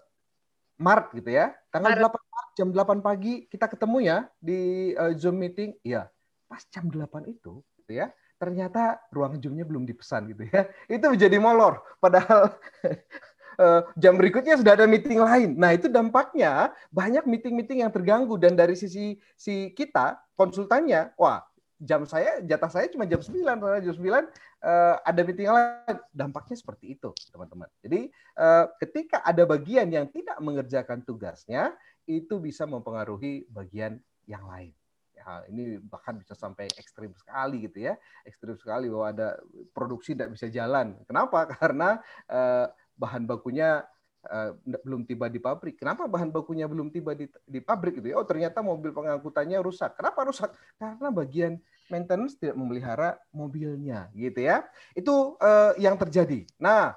Maret gitu ya. Tanggal Maret. 8 Maret jam 8 pagi kita ketemu ya di uh, Zoom meeting. Iya, pas jam 8 itu gitu ya. Ternyata ruang Zoom-nya belum dipesan gitu ya. Itu menjadi molor padahal uh, jam berikutnya sudah ada meeting lain. Nah, itu dampaknya banyak meeting-meeting yang terganggu. Dan dari sisi si kita konsultannya, wah, jam saya jatah saya cuma jam 9 karena jam 9 uh, eh, ada meeting lain. Dampaknya seperti itu teman-teman. Jadi uh, ketika ada bagian yang tidak mengerjakan tugasnya itu bisa mempengaruhi bagian yang lain. Ya, ini bahkan bisa sampai ekstrim sekali gitu ya. Ekstrim sekali bahwa ada produksi tidak bisa jalan. Kenapa? Karena uh, bahan bakunya Uh, belum tiba di pabrik. Kenapa bahan bakunya belum tiba di, di pabrik gitu ya? Oh ternyata mobil pengangkutannya rusak. Kenapa rusak? Karena bagian maintenance tidak memelihara mobilnya gitu ya. Itu uh, yang terjadi. Nah,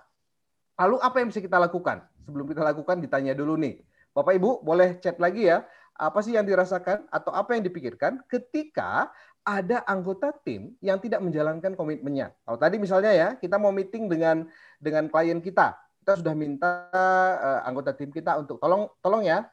lalu apa yang bisa kita lakukan? Sebelum kita lakukan ditanya dulu nih. Bapak Ibu boleh chat lagi ya. Apa sih yang dirasakan atau apa yang dipikirkan ketika ada anggota tim yang tidak menjalankan komitmennya. Kalau tadi misalnya ya, kita mau meeting dengan dengan klien kita, kita sudah minta uh, anggota tim kita untuk tolong tolong ya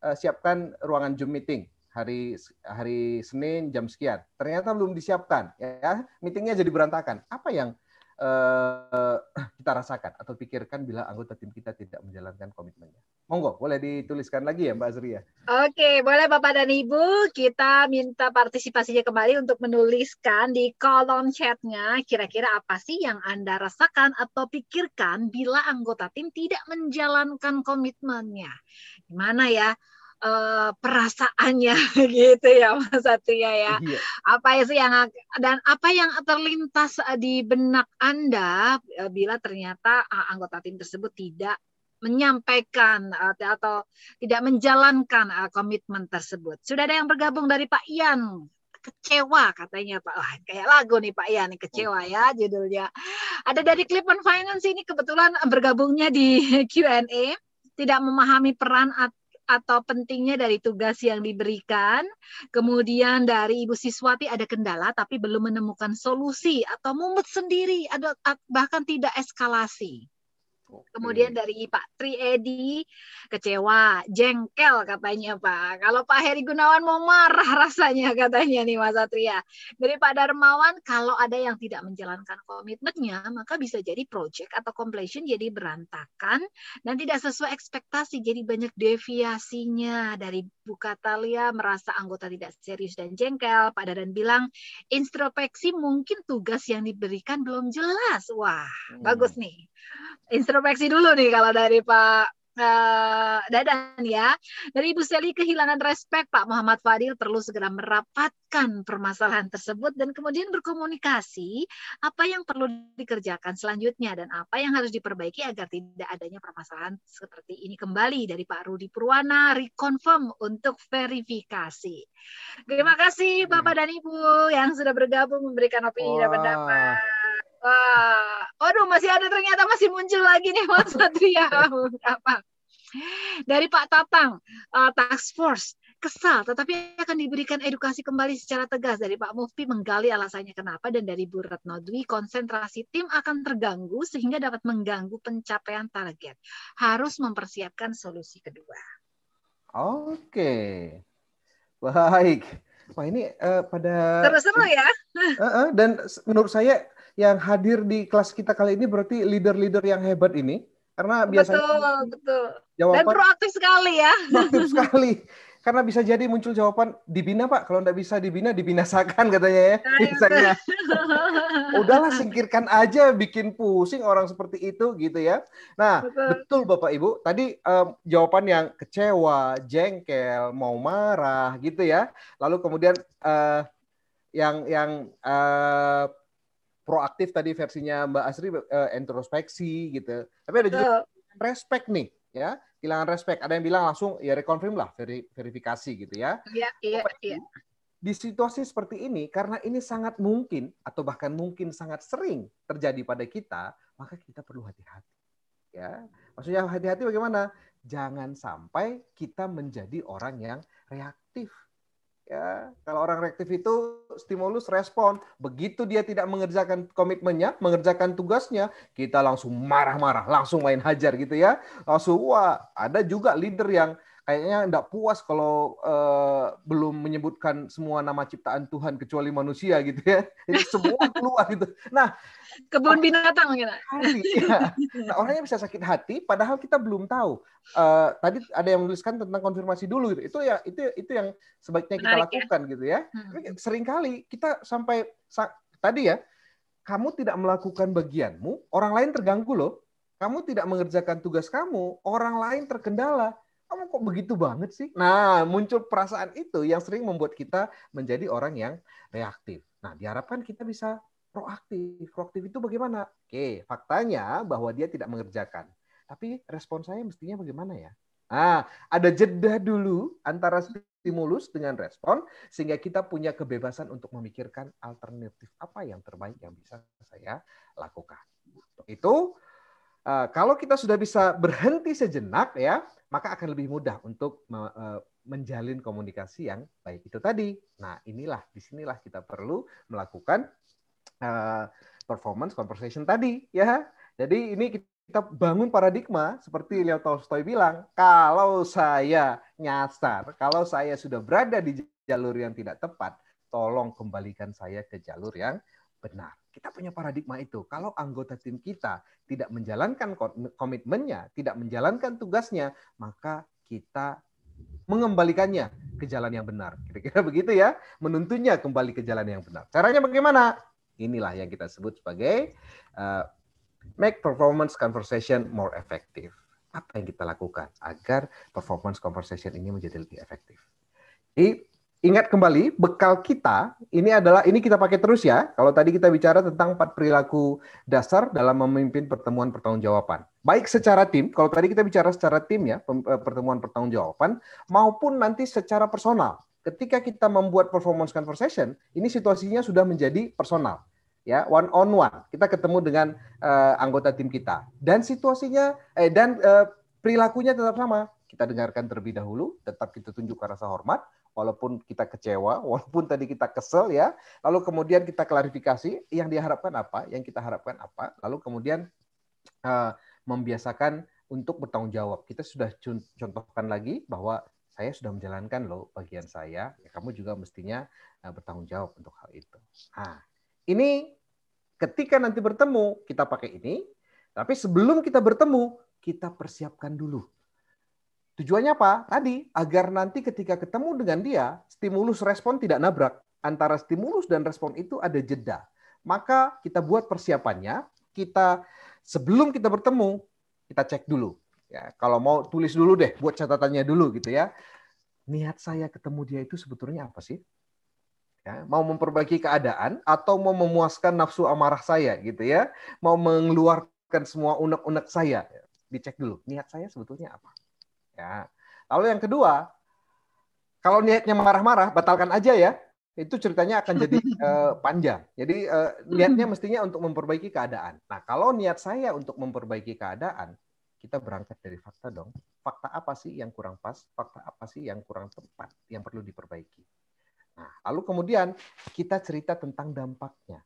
uh, siapkan ruangan Zoom meeting hari hari Senin jam sekian. Ternyata belum disiapkan ya. Meetingnya jadi berantakan. Apa yang uh, kita rasakan atau pikirkan bila anggota tim kita tidak menjalankan komitmennya. Monggo, boleh dituliskan lagi ya Mbak Azria. Oke, boleh Bapak dan Ibu. Kita minta partisipasinya kembali untuk menuliskan di kolom chatnya kira-kira apa sih yang Anda rasakan atau pikirkan bila anggota tim tidak menjalankan komitmennya. Gimana ya? Uh, perasaannya gitu ya Mas Satria ya. Iya. Apa sih yang dan apa yang terlintas eh, di benak Anda eh, bila ternyata anggota tim tersebut tidak menyampaikan atau tidak menjalankan komitmen tersebut. Sudah ada yang bergabung dari Pak Ian kecewa katanya Pak. Wah, kayak lagu nih Pak Ian kecewa ya judulnya. Ada dari Clipon Finance ini kebetulan bergabungnya di Q&A tidak memahami peran atau pentingnya dari tugas yang diberikan. Kemudian dari Ibu Siswati ada kendala tapi belum menemukan solusi atau mumet sendiri, ada bahkan tidak eskalasi. Kemudian dari Pak Tri Edi kecewa, jengkel katanya Pak. Kalau Pak Heri Gunawan mau marah rasanya katanya nih Mas Satria. Dari Pak Darmawan kalau ada yang tidak menjalankan komitmennya maka bisa jadi project atau completion jadi berantakan dan tidak sesuai ekspektasi jadi banyak deviasinya. Dari Bu Katalia merasa anggota tidak serius dan jengkel. Pak Dadan bilang introspeksi mungkin tugas yang diberikan belum jelas. Wah, hmm. bagus nih introspeksi dulu nih kalau dari Pak uh, Dadan ya. Dari Ibu Seli kehilangan respek Pak Muhammad Fadil perlu segera merapatkan permasalahan tersebut dan kemudian berkomunikasi apa yang perlu dikerjakan selanjutnya dan apa yang harus diperbaiki agar tidak adanya permasalahan seperti ini kembali dari Pak Rudi Purwana reconfirm untuk verifikasi. Terima kasih Bapak dan Ibu yang sudah bergabung memberikan opini dan pendapat. Wah, waduh masih ada ternyata masih muncul lagi nih Mas Satria. Apa? Dari Pak Tatang, uh, Task Force, kesal tetapi akan diberikan edukasi kembali secara tegas dari Pak Mufti menggali alasannya kenapa dan dari Bu Retno Dwi konsentrasi tim akan terganggu sehingga dapat mengganggu pencapaian target. Harus mempersiapkan solusi kedua. Oke. Baik. Wah ini uh, pada seru-seru ya. Uh, uh, dan menurut saya yang hadir di kelas kita kali ini berarti leader-leader yang hebat ini. Karena biasanya betul betul. Jawaban dan proaktif sekali ya. Proaktif sekali. Karena bisa jadi muncul jawaban dibina pak. Kalau tidak bisa dibina dibinasakan katanya ya. Nah, misalnya. Udahlah singkirkan aja bikin pusing orang seperti itu gitu ya. Nah betul, betul bapak ibu. Tadi um, jawaban yang kecewa jengkel mau marah gitu ya. Lalu kemudian uh, yang yang uh, proaktif tadi versinya Mbak Asri uh, introspeksi gitu. Tapi ada juga uh. respect nih, ya. Kehilangan respect. Ada yang bilang langsung ya reconfirm lah, veri, verifikasi gitu ya. Iya, iya, iya. Di situasi seperti ini karena ini sangat mungkin atau bahkan mungkin sangat sering terjadi pada kita, maka kita perlu hati-hati. Ya. Maksudnya hati-hati bagaimana? Jangan sampai kita menjadi orang yang reaktif Ya, kalau orang reaktif itu stimulus respon. Begitu dia tidak mengerjakan komitmennya, mengerjakan tugasnya, kita langsung marah-marah, langsung main hajar gitu ya. Langsung wah, ada juga leader yang kayaknya tidak puas kalau uh, belum menyebutkan semua nama ciptaan Tuhan kecuali manusia gitu ya. Jadi semua keluar gitu. Nah, kebun binatang gitu. Ya. Nah, orangnya bisa sakit hati padahal kita belum tahu. Uh, tadi ada yang menuliskan tentang konfirmasi dulu gitu. Itu ya itu itu yang sebaiknya kita Menarik, ya. lakukan ya? gitu ya. Hmm. Seringkali kita sampai tadi ya, kamu tidak melakukan bagianmu, orang lain terganggu loh. Kamu tidak mengerjakan tugas kamu, orang lain terkendala kamu kok begitu banget sih? Nah, muncul perasaan itu yang sering membuat kita menjadi orang yang reaktif. Nah, diharapkan kita bisa proaktif. Proaktif itu bagaimana? Oke, faktanya bahwa dia tidak mengerjakan. Tapi respon saya mestinya bagaimana ya? Nah, ada jeda dulu antara stimulus dengan respon sehingga kita punya kebebasan untuk memikirkan alternatif apa yang terbaik yang bisa saya lakukan. Itu eh, kalau kita sudah bisa berhenti sejenak ya, maka akan lebih mudah untuk e, menjalin komunikasi yang baik itu tadi. Nah, inilah di sinilah kita perlu melakukan uh, performance conversation tadi, ya. Jadi ini kita bangun paradigma seperti Leo Tolstoy bilang, kalau saya nyasar, kalau saya sudah berada di jalur yang tidak tepat, tolong kembalikan saya ke jalur yang benar. Kita punya paradigma itu. Kalau anggota tim kita tidak menjalankan komitmennya, tidak menjalankan tugasnya, maka kita mengembalikannya ke jalan yang benar. Kira-kira begitu ya, menuntunnya kembali ke jalan yang benar. Caranya bagaimana? Inilah yang kita sebut sebagai uh, make performance conversation more effective. Apa yang kita lakukan agar performance conversation ini menjadi lebih efektif? Jadi ingat kembali bekal kita ini adalah ini kita pakai terus ya. Kalau tadi kita bicara tentang empat perilaku dasar dalam memimpin pertemuan pertanggungjawaban. Baik secara tim, kalau tadi kita bicara secara tim ya, eh, pertemuan pertanggungjawaban maupun nanti secara personal. Ketika kita membuat performance conversation, ini situasinya sudah menjadi personal. Ya, one on one. Kita ketemu dengan uh, anggota tim kita dan situasinya eh dan uh, perilakunya tetap sama. Kita dengarkan terlebih dahulu, tetap kita tunjukkan rasa hormat, walaupun kita kecewa, walaupun tadi kita kesel ya, lalu kemudian kita klarifikasi yang diharapkan apa, yang kita harapkan apa, lalu kemudian uh, membiasakan untuk bertanggung jawab. Kita sudah contohkan lagi bahwa saya sudah menjalankan loh bagian saya, ya kamu juga mestinya uh, bertanggung jawab untuk hal itu. Nah, ini ketika nanti bertemu kita pakai ini, tapi sebelum kita bertemu kita persiapkan dulu Tujuannya apa? Tadi agar nanti ketika ketemu dengan dia, stimulus respon tidak nabrak. Antara stimulus dan respon itu ada jeda. Maka kita buat persiapannya, kita sebelum kita bertemu, kita cek dulu. Ya, kalau mau tulis dulu deh, buat catatannya dulu gitu ya. Niat saya ketemu dia itu sebetulnya apa sih? Ya, mau memperbaiki keadaan atau mau memuaskan nafsu amarah saya gitu ya, mau mengeluarkan semua unek-unek saya, dicek dulu niat saya sebetulnya apa. Ya. Lalu yang kedua, kalau niatnya marah-marah, batalkan aja ya. Itu ceritanya akan jadi uh, panjang. Jadi uh, niatnya mestinya untuk memperbaiki keadaan. Nah, kalau niat saya untuk memperbaiki keadaan, kita berangkat dari fakta dong. Fakta apa sih yang kurang pas? Fakta apa sih yang kurang tepat? Yang perlu diperbaiki. Nah, lalu kemudian kita cerita tentang dampaknya.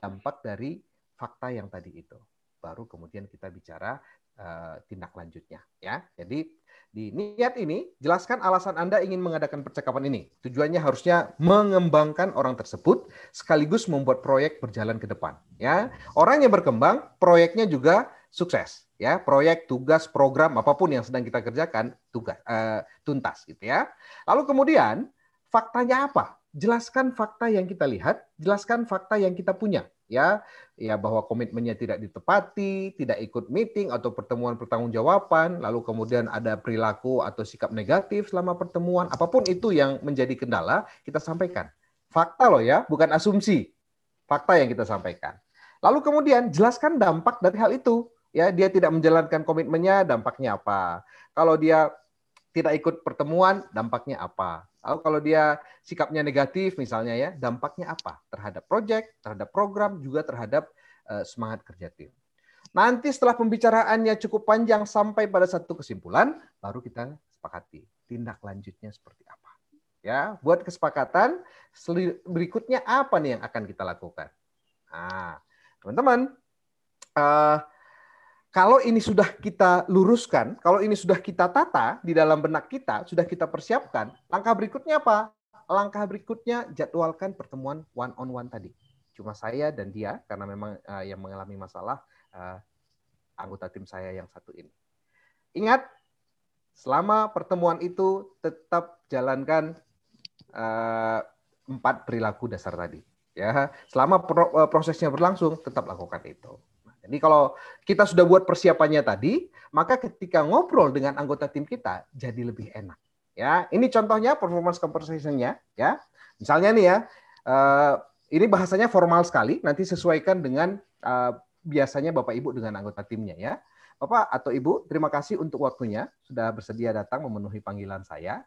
Dampak dari fakta yang tadi itu. Baru kemudian kita bicara uh, tindak lanjutnya ya. Jadi di niat ini jelaskan alasan Anda ingin mengadakan percakapan ini. Tujuannya harusnya mengembangkan orang tersebut sekaligus membuat proyek berjalan ke depan ya. Orang yang berkembang, proyeknya juga sukses ya. Proyek, tugas, program apa pun yang sedang kita kerjakan tugas uh, tuntas gitu ya. Lalu kemudian faktanya apa? Jelaskan fakta yang kita lihat, jelaskan fakta yang kita punya ya ya bahwa komitmennya tidak ditepati, tidak ikut meeting atau pertemuan pertanggungjawaban, lalu kemudian ada perilaku atau sikap negatif selama pertemuan, apa pun itu yang menjadi kendala, kita sampaikan. Fakta loh ya, bukan asumsi. Fakta yang kita sampaikan. Lalu kemudian jelaskan dampak dari hal itu. Ya, dia tidak menjalankan komitmennya, dampaknya apa? Kalau dia tidak ikut pertemuan, dampaknya apa? Lalu kalau dia sikapnya negatif misalnya ya, dampaknya apa? Terhadap proyek, terhadap program, juga terhadap uh, semangat kerja tim. Nanti setelah pembicaraannya cukup panjang sampai pada satu kesimpulan, baru kita sepakati tindak lanjutnya seperti apa. Ya, buat kesepakatan berikutnya apa nih yang akan kita lakukan. Nah, teman-teman, uh, kalau ini sudah kita luruskan, kalau ini sudah kita tata di dalam benak kita, sudah kita persiapkan, langkah berikutnya apa? Langkah berikutnya jadwalkan pertemuan one on one tadi. Cuma saya dan dia karena memang uh, yang mengalami masalah uh, anggota tim saya yang satu ini. Ingat, selama pertemuan itu tetap jalankan uh, empat perilaku dasar tadi. Ya, selama pro, prosesnya berlangsung tetap lakukan itu. Jadi kalau kita sudah buat persiapannya tadi, maka ketika ngobrol dengan anggota tim kita jadi lebih enak. Ya, ini contohnya performance conversation-nya ya. Misalnya nih ya, uh, ini bahasanya formal sekali, nanti sesuaikan dengan uh, biasanya Bapak Ibu dengan anggota timnya ya. Bapak atau Ibu, terima kasih untuk waktunya sudah bersedia datang memenuhi panggilan saya.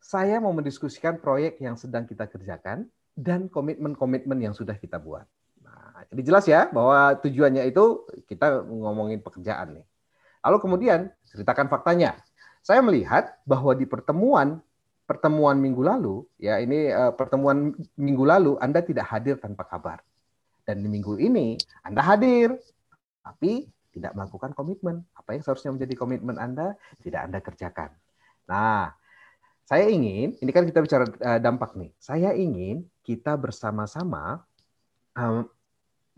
Saya mau mendiskusikan proyek yang sedang kita kerjakan dan komitmen-komitmen yang sudah kita buat. Jadi jelas ya bahwa tujuannya itu kita ngomongin pekerjaan nih. Lalu kemudian ceritakan faktanya. Saya melihat bahwa di pertemuan pertemuan minggu lalu, ya ini uh, pertemuan minggu lalu Anda tidak hadir tanpa kabar. Dan di minggu ini Anda hadir, tapi tidak melakukan komitmen. Apa yang seharusnya menjadi komitmen Anda tidak Anda kerjakan. Nah, saya ingin, ini kan kita bicara uh, dampak nih. Saya ingin kita bersama-sama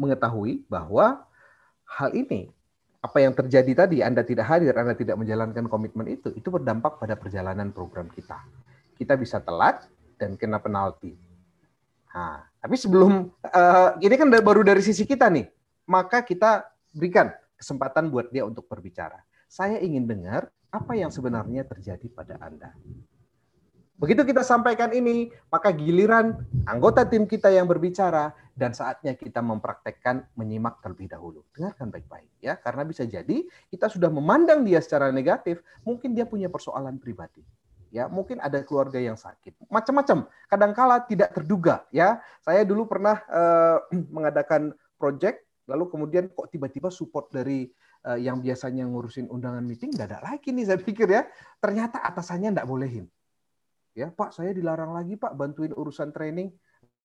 mengetahui bahwa hal ini apa yang terjadi tadi Anda tidak hadir, Anda tidak menjalankan komitmen itu, itu berdampak pada perjalanan program kita. Kita bisa telat dan kena penalti. Nah, tapi sebelum uh, ini kan baru dari sisi kita nih, maka kita berikan kesempatan buat dia untuk berbicara. Saya ingin dengar apa yang sebenarnya terjadi pada Anda. Begitu kita sampaikan ini, maka giliran anggota tim kita yang berbicara dan saatnya kita mempraktekkan menyimak terlebih dahulu. Dengarkan baik-baik ya, karena bisa jadi kita sudah memandang dia secara negatif, mungkin dia punya persoalan pribadi. Ya, mungkin ada keluarga yang sakit. Macam-macam. Kadangkala tidak terduga ya. Saya dulu pernah uh, mengadakan project lalu kemudian kok tiba-tiba support dari uh, yang biasanya ngurusin undangan meeting tidak ada lagi nih saya pikir ya. Ternyata atasannya tidak bolehin ya Pak saya dilarang lagi Pak bantuin urusan training.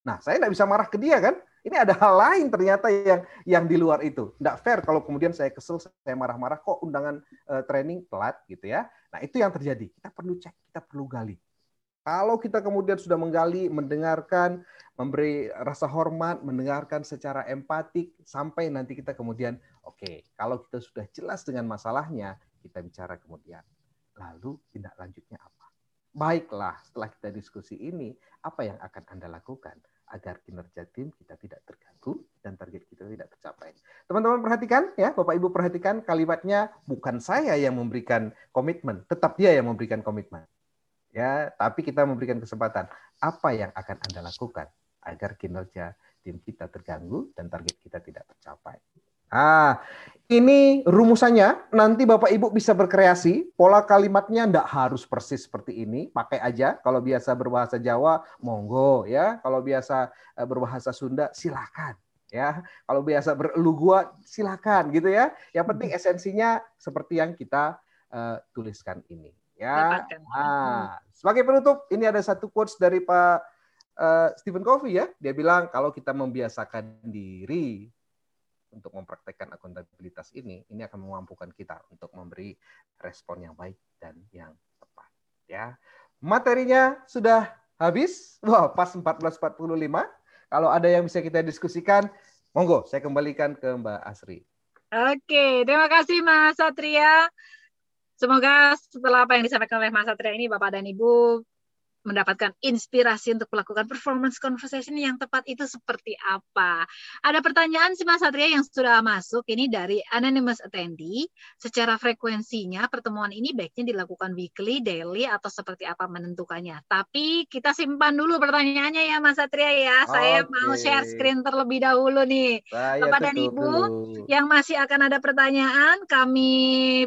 Nah saya tidak bisa marah ke dia kan? Ini ada hal lain ternyata yang yang di luar itu. Tidak fair kalau kemudian saya kesel, saya marah-marah kok undangan uh, training telat gitu ya. Nah itu yang terjadi. Kita perlu cek, kita perlu gali. Kalau kita kemudian sudah menggali, mendengarkan, memberi rasa hormat, mendengarkan secara empatik, sampai nanti kita kemudian, oke, okay, kalau kita sudah jelas dengan masalahnya, kita bicara kemudian. Lalu tindak lanjutnya apa? Baiklah, setelah kita diskusi ini, apa yang akan Anda lakukan agar kinerja tim kita tidak terganggu dan target kita tidak tercapai. Teman-teman perhatikan ya, Bapak Ibu perhatikan kalimatnya bukan saya yang memberikan komitmen, tetap dia yang memberikan komitmen. Ya, tapi kita memberikan kesempatan. Apa yang akan Anda lakukan agar kinerja tim kita terganggu dan target kita tidak tercapai? Ah, ini rumusannya. Nanti Bapak Ibu bisa berkreasi. Pola kalimatnya tidak harus persis seperti ini. Pakai aja. Kalau biasa berbahasa Jawa, monggo ya. Kalau biasa eh, berbahasa Sunda, silakan ya. Kalau biasa berlu gua, silakan gitu ya. Yang penting esensinya seperti yang kita uh, tuliskan ini ya. Nah, sebagai penutup, ini ada satu quotes dari Pak uh, Stephen Covey ya. Dia bilang kalau kita membiasakan diri untuk mempraktekkan akuntabilitas ini, ini akan memampukan kita untuk memberi respon yang baik dan yang tepat. Ya, materinya sudah habis. Wah, pas 14.45. Kalau ada yang bisa kita diskusikan, monggo saya kembalikan ke Mbak Asri. Oke, terima kasih Mas Satria. Semoga setelah apa yang disampaikan oleh Mas Satria ini, Bapak dan Ibu mendapatkan inspirasi untuk melakukan performance conversation yang tepat itu seperti apa. Ada pertanyaan sih Mas Satria yang sudah masuk ini dari anonymous attendee. Secara frekuensinya pertemuan ini baiknya dilakukan weekly, daily atau seperti apa menentukannya. Tapi kita simpan dulu pertanyaannya ya Mas Satria ya. Okay. Saya mau share screen terlebih dahulu nih. Saya Bapak dan Ibu dulu. yang masih akan ada pertanyaan kami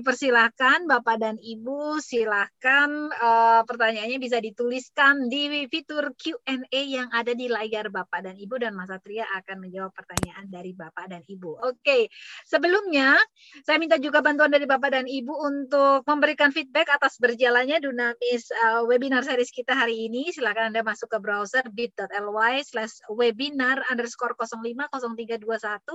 persilahkan Bapak dan Ibu silahkan uh, pertanyaannya bisa ditulis tuliskan di fitur Q&A yang ada di layar Bapak dan Ibu dan Mas Satria akan menjawab pertanyaan dari Bapak dan Ibu. Oke, sebelumnya saya minta juga bantuan dari Bapak dan Ibu untuk memberikan feedback atas berjalannya Dunamis uh, webinar series kita hari ini. Silakan Anda masuk ke browser bit.ly slash webinar underscore 050321.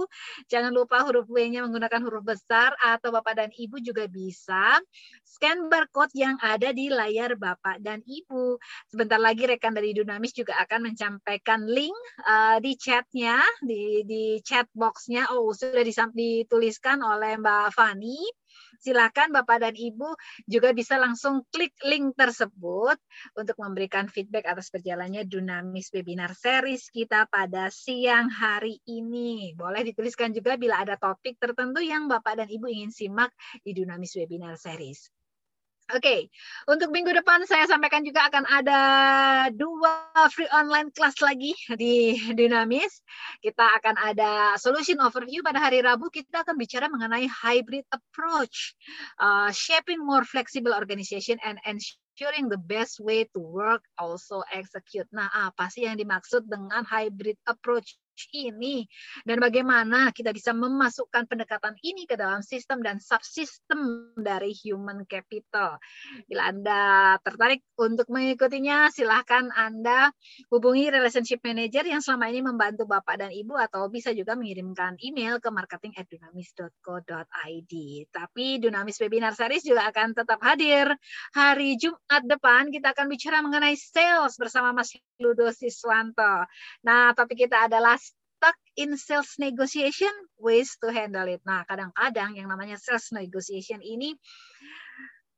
Jangan lupa huruf W-nya menggunakan huruf besar atau Bapak dan Ibu juga bisa scan barcode yang ada di layar Bapak dan Ibu. Sebentar lagi rekan dari Dunamis juga akan menyampaikan link uh, di chatnya, di, di chat boxnya. Oh, sudah dituliskan oleh Mbak Fani. Silakan Bapak dan Ibu juga bisa langsung klik link tersebut untuk memberikan feedback atas berjalannya Dunamis Webinar Series kita pada siang hari ini. Boleh dituliskan juga bila ada topik tertentu yang Bapak dan Ibu ingin simak di Dunamis Webinar Series. Oke, okay. untuk minggu depan saya sampaikan juga akan ada dua free online class lagi di Dinamis. Kita akan ada solution overview pada hari Rabu. Kita akan bicara mengenai hybrid approach, uh, shaping more flexible organization and ensuring the best way to work also execute. Nah, apa sih yang dimaksud dengan hybrid approach? Ini dan bagaimana kita bisa memasukkan pendekatan ini ke dalam sistem dan subsistem dari human capital. Bila Anda tertarik untuk mengikutinya, silahkan Anda hubungi relationship manager yang selama ini membantu Bapak dan Ibu atau bisa juga mengirimkan email ke marketing@dunamis.co.id. Tapi Dunamis Webinar Series juga akan tetap hadir hari Jumat depan. Kita akan bicara mengenai sales bersama Mas Ludo Siswanto. Nah, topik kita adalah stuck in sales negotiation, ways to handle it. Nah, kadang-kadang yang namanya sales negotiation ini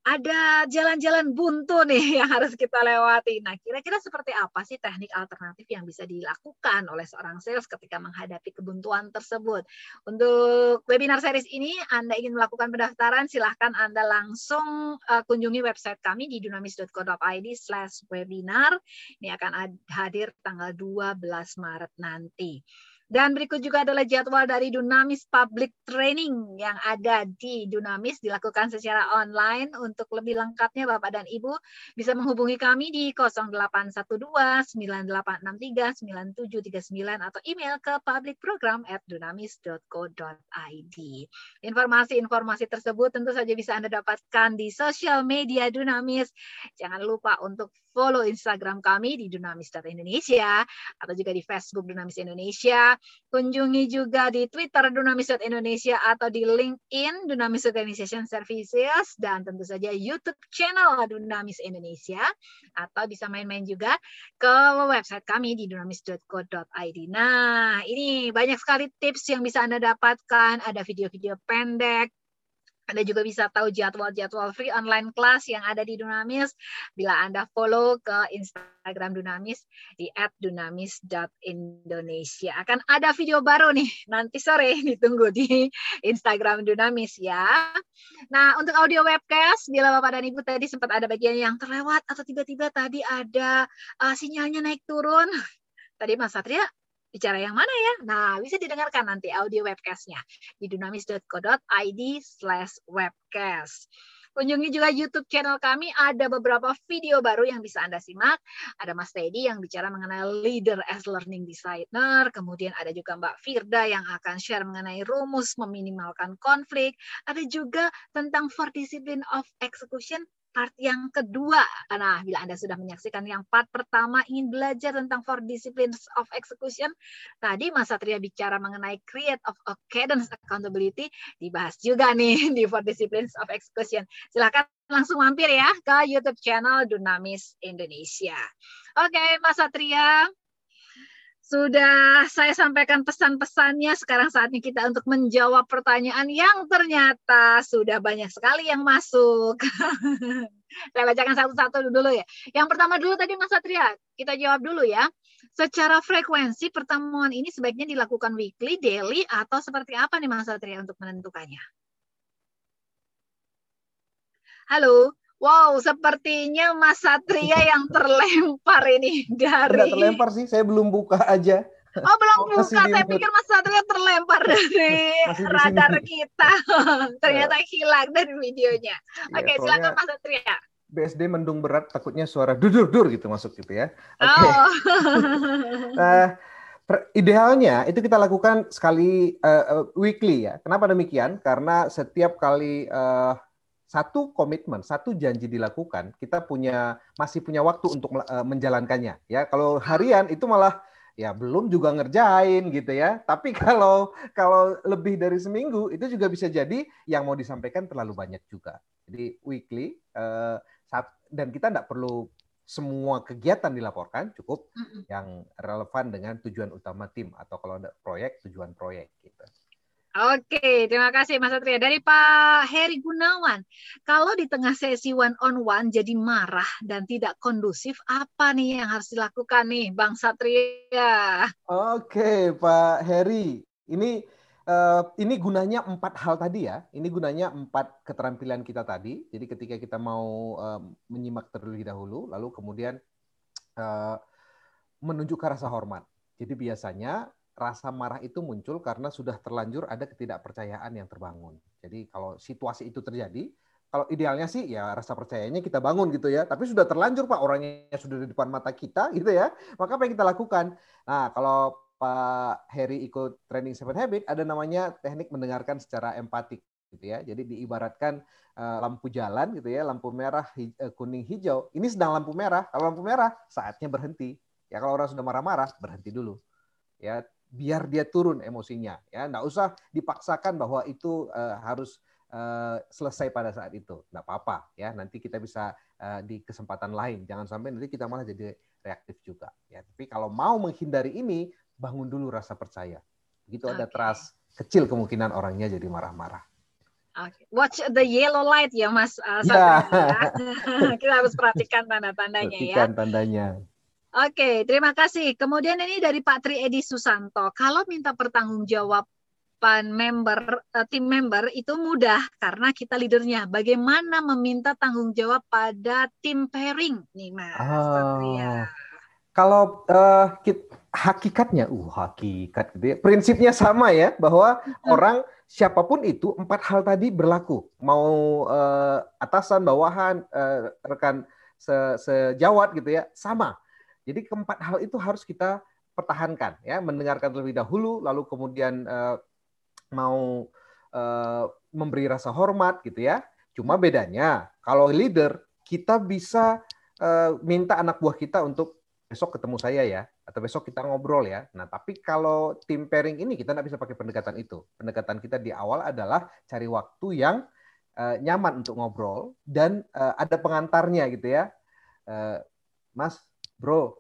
ada jalan-jalan buntu nih yang harus kita lewati. Nah, kira-kira seperti apa sih teknik alternatif yang bisa dilakukan oleh seorang sales ketika menghadapi kebuntuan tersebut? Untuk webinar series ini, Anda ingin melakukan pendaftaran, silahkan Anda langsung uh, kunjungi website kami di dunamis.co.id slash webinar. Ini akan hadir tanggal 12 Maret nanti. Dan berikut juga adalah jadwal dari Dunamis Public Training yang ada di Dunamis dilakukan secara online. Untuk lebih lengkapnya Bapak dan Ibu bisa menghubungi kami di 0812 9863 9739 atau email ke publicprogram@dunamis.co.id. Informasi-informasi tersebut tentu saja bisa Anda dapatkan di sosial media Dunamis. Jangan lupa untuk follow Instagram kami di dunamis.indonesia atau juga di Facebook Dunamis Indonesia. Kunjungi juga di Twitter Dunamis Indonesia atau di LinkedIn Dunamis Organization Services dan tentu saja YouTube channel Dunamis Indonesia. Atau bisa main-main juga ke website kami di dunamis.co.id. Nah, ini banyak sekali tips yang bisa Anda dapatkan, ada video-video pendek, anda juga bisa tahu jadwal-jadwal free online class yang ada di Dunamis bila Anda follow ke Instagram Dunamis di @dunamis.indonesia. Akan ada video baru nih nanti sore ditunggu di Instagram Dunamis ya. Nah, untuk audio webcast bila Bapak dan Ibu tadi sempat ada bagian yang terlewat atau tiba-tiba tadi ada uh, sinyalnya naik turun. Tadi Mas Satria bicara yang mana ya? Nah, bisa didengarkan nanti audio webcastnya di dunamis.co.id slash webcast. Kunjungi juga YouTube channel kami, ada beberapa video baru yang bisa Anda simak. Ada Mas Teddy yang bicara mengenai leader as learning designer, kemudian ada juga Mbak Firda yang akan share mengenai rumus meminimalkan konflik, ada juga tentang four discipline of execution part yang kedua. Nah, bila Anda sudah menyaksikan yang part pertama ingin belajar tentang four disciplines of execution, tadi Mas Satria bicara mengenai create of a cadence accountability, dibahas juga nih di four disciplines of execution. Silakan langsung mampir ya ke YouTube channel Dunamis Indonesia. Oke, Mas Satria sudah saya sampaikan pesan-pesannya. Sekarang saatnya kita untuk menjawab pertanyaan yang ternyata sudah banyak sekali yang masuk. saya bacakan satu-satu dulu ya. Yang pertama dulu tadi Mas Satria, kita jawab dulu ya. Secara frekuensi pertemuan ini sebaiknya dilakukan weekly, daily, atau seperti apa nih Mas Satria untuk menentukannya? Halo, Wow, sepertinya Mas Satria yang terlempar ini dari. Tidak terlempar sih, saya belum buka aja. Oh belum buka, saya pikir Mas Satria terlempar dari radar kita. Ternyata ya. hilang dari videonya. Ya, Oke, silakan Mas Satria. BSD mendung berat, takutnya suara dudur-dur gitu masuk gitu ya. Oke. Okay. Oh. nah, idealnya itu kita lakukan sekali uh, weekly ya. Kenapa demikian? Karena setiap kali uh, satu komitmen, satu janji dilakukan, kita punya masih punya waktu untuk uh, menjalankannya. Ya, kalau harian itu malah ya belum juga ngerjain gitu ya. Tapi kalau kalau lebih dari seminggu itu juga bisa jadi yang mau disampaikan terlalu banyak juga. Jadi weekly uh, dan kita tidak perlu semua kegiatan dilaporkan, cukup yang relevan dengan tujuan utama tim atau kalau ada proyek tujuan proyek gitu. Oke, terima kasih Mas Satria. Dari Pak Heri Gunawan, kalau di tengah sesi one on one jadi marah dan tidak kondusif, apa nih yang harus dilakukan nih Bang Satria? Oke, Pak Heri. Ini uh, ini gunanya empat hal tadi ya. Ini gunanya empat keterampilan kita tadi. Jadi ketika kita mau uh, menyimak terlebih dahulu, lalu kemudian uh, menunjukkan rasa hormat. Jadi biasanya rasa marah itu muncul karena sudah terlanjur ada ketidakpercayaan yang terbangun. Jadi kalau situasi itu terjadi, kalau idealnya sih ya rasa percayanya kita bangun gitu ya. Tapi sudah terlanjur Pak orangnya sudah di depan mata kita gitu ya. Maka apa yang kita lakukan? Nah kalau Pak Heri ikut training Seven Habit ada namanya teknik mendengarkan secara empatik gitu ya. Jadi diibaratkan uh, lampu jalan gitu ya, lampu merah, hij uh, kuning, hijau. Ini sedang lampu merah. Kalau lampu merah saatnya berhenti. Ya kalau orang sudah marah-marah berhenti dulu. Ya biar dia turun emosinya ya nggak usah dipaksakan bahwa itu uh, harus uh, selesai pada saat itu nggak apa-apa ya nanti kita bisa uh, di kesempatan lain jangan sampai nanti kita malah jadi reaktif juga ya tapi kalau mau menghindari ini bangun dulu rasa percaya. Begitu okay. ada trust, kecil kemungkinan orangnya jadi marah-marah. Okay. Watch the yellow light ya Mas uh, ya. Kita harus perhatikan tanda-tandanya ya. Perhatikan tandanya. Oke, terima kasih. Kemudian ini dari Pak Tri Edi Susanto. Kalau minta pertanggungjawaban member uh, tim member itu mudah karena kita leadernya. Bagaimana meminta tanggung jawab pada tim pairing nih Mas oh. Kalau uh, hakikatnya, uh hakikat gitu ya. Prinsipnya sama ya bahwa hmm. orang siapa pun itu empat hal tadi berlaku. Mau uh, atasan, bawahan, uh, rekan se sejawat gitu ya, sama. Jadi keempat hal itu harus kita pertahankan ya, mendengarkan terlebih dahulu lalu kemudian uh, mau uh, memberi rasa hormat gitu ya. Cuma bedanya kalau leader kita bisa uh, minta anak buah kita untuk besok ketemu saya ya, atau besok kita ngobrol ya. Nah, tapi kalau tim pairing ini kita nggak bisa pakai pendekatan itu. Pendekatan kita di awal adalah cari waktu yang uh, nyaman untuk ngobrol dan uh, ada pengantarnya gitu ya. Uh, Mas, bro,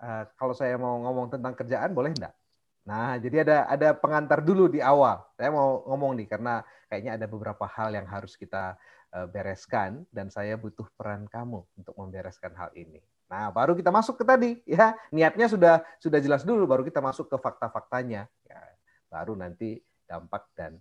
uh, kalau saya mau ngomong tentang kerjaan boleh enggak? Nah, jadi ada ada pengantar dulu di awal. Saya mau ngomong nih karena kayaknya ada beberapa hal yang harus kita bereskan dan saya butuh peran kamu untuk membereskan hal ini. Nah, baru kita masuk ke tadi ya. Niatnya sudah sudah jelas dulu baru kita masuk ke fakta-faktanya. Ya, baru nanti dampak dan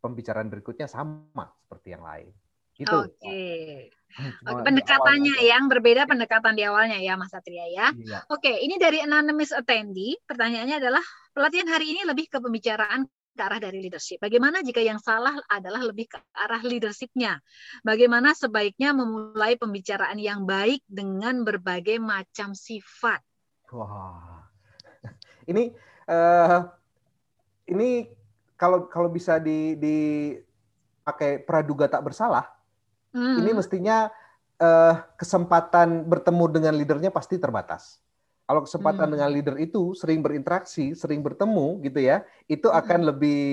pembicaraan berikutnya sama seperti yang lain. Gitu. Oke. Okay. Hmm, pendekatannya yang berbeda pendekatan di awalnya ya Mas Satria ya. Iya. Oke, ini dari anonymous attendee. Pertanyaannya adalah pelatihan hari ini lebih ke pembicaraan ke arah dari leadership. Bagaimana jika yang salah adalah lebih ke arah leadershipnya? Bagaimana sebaiknya memulai pembicaraan yang baik dengan berbagai macam sifat? Wah, ini uh, ini kalau kalau bisa di, di pakai praduga tak bersalah, hmm. ini mestinya uh, kesempatan bertemu dengan leadernya pasti terbatas. Kalau kesempatan hmm. dengan leader itu sering berinteraksi, sering bertemu gitu ya, itu hmm. akan lebih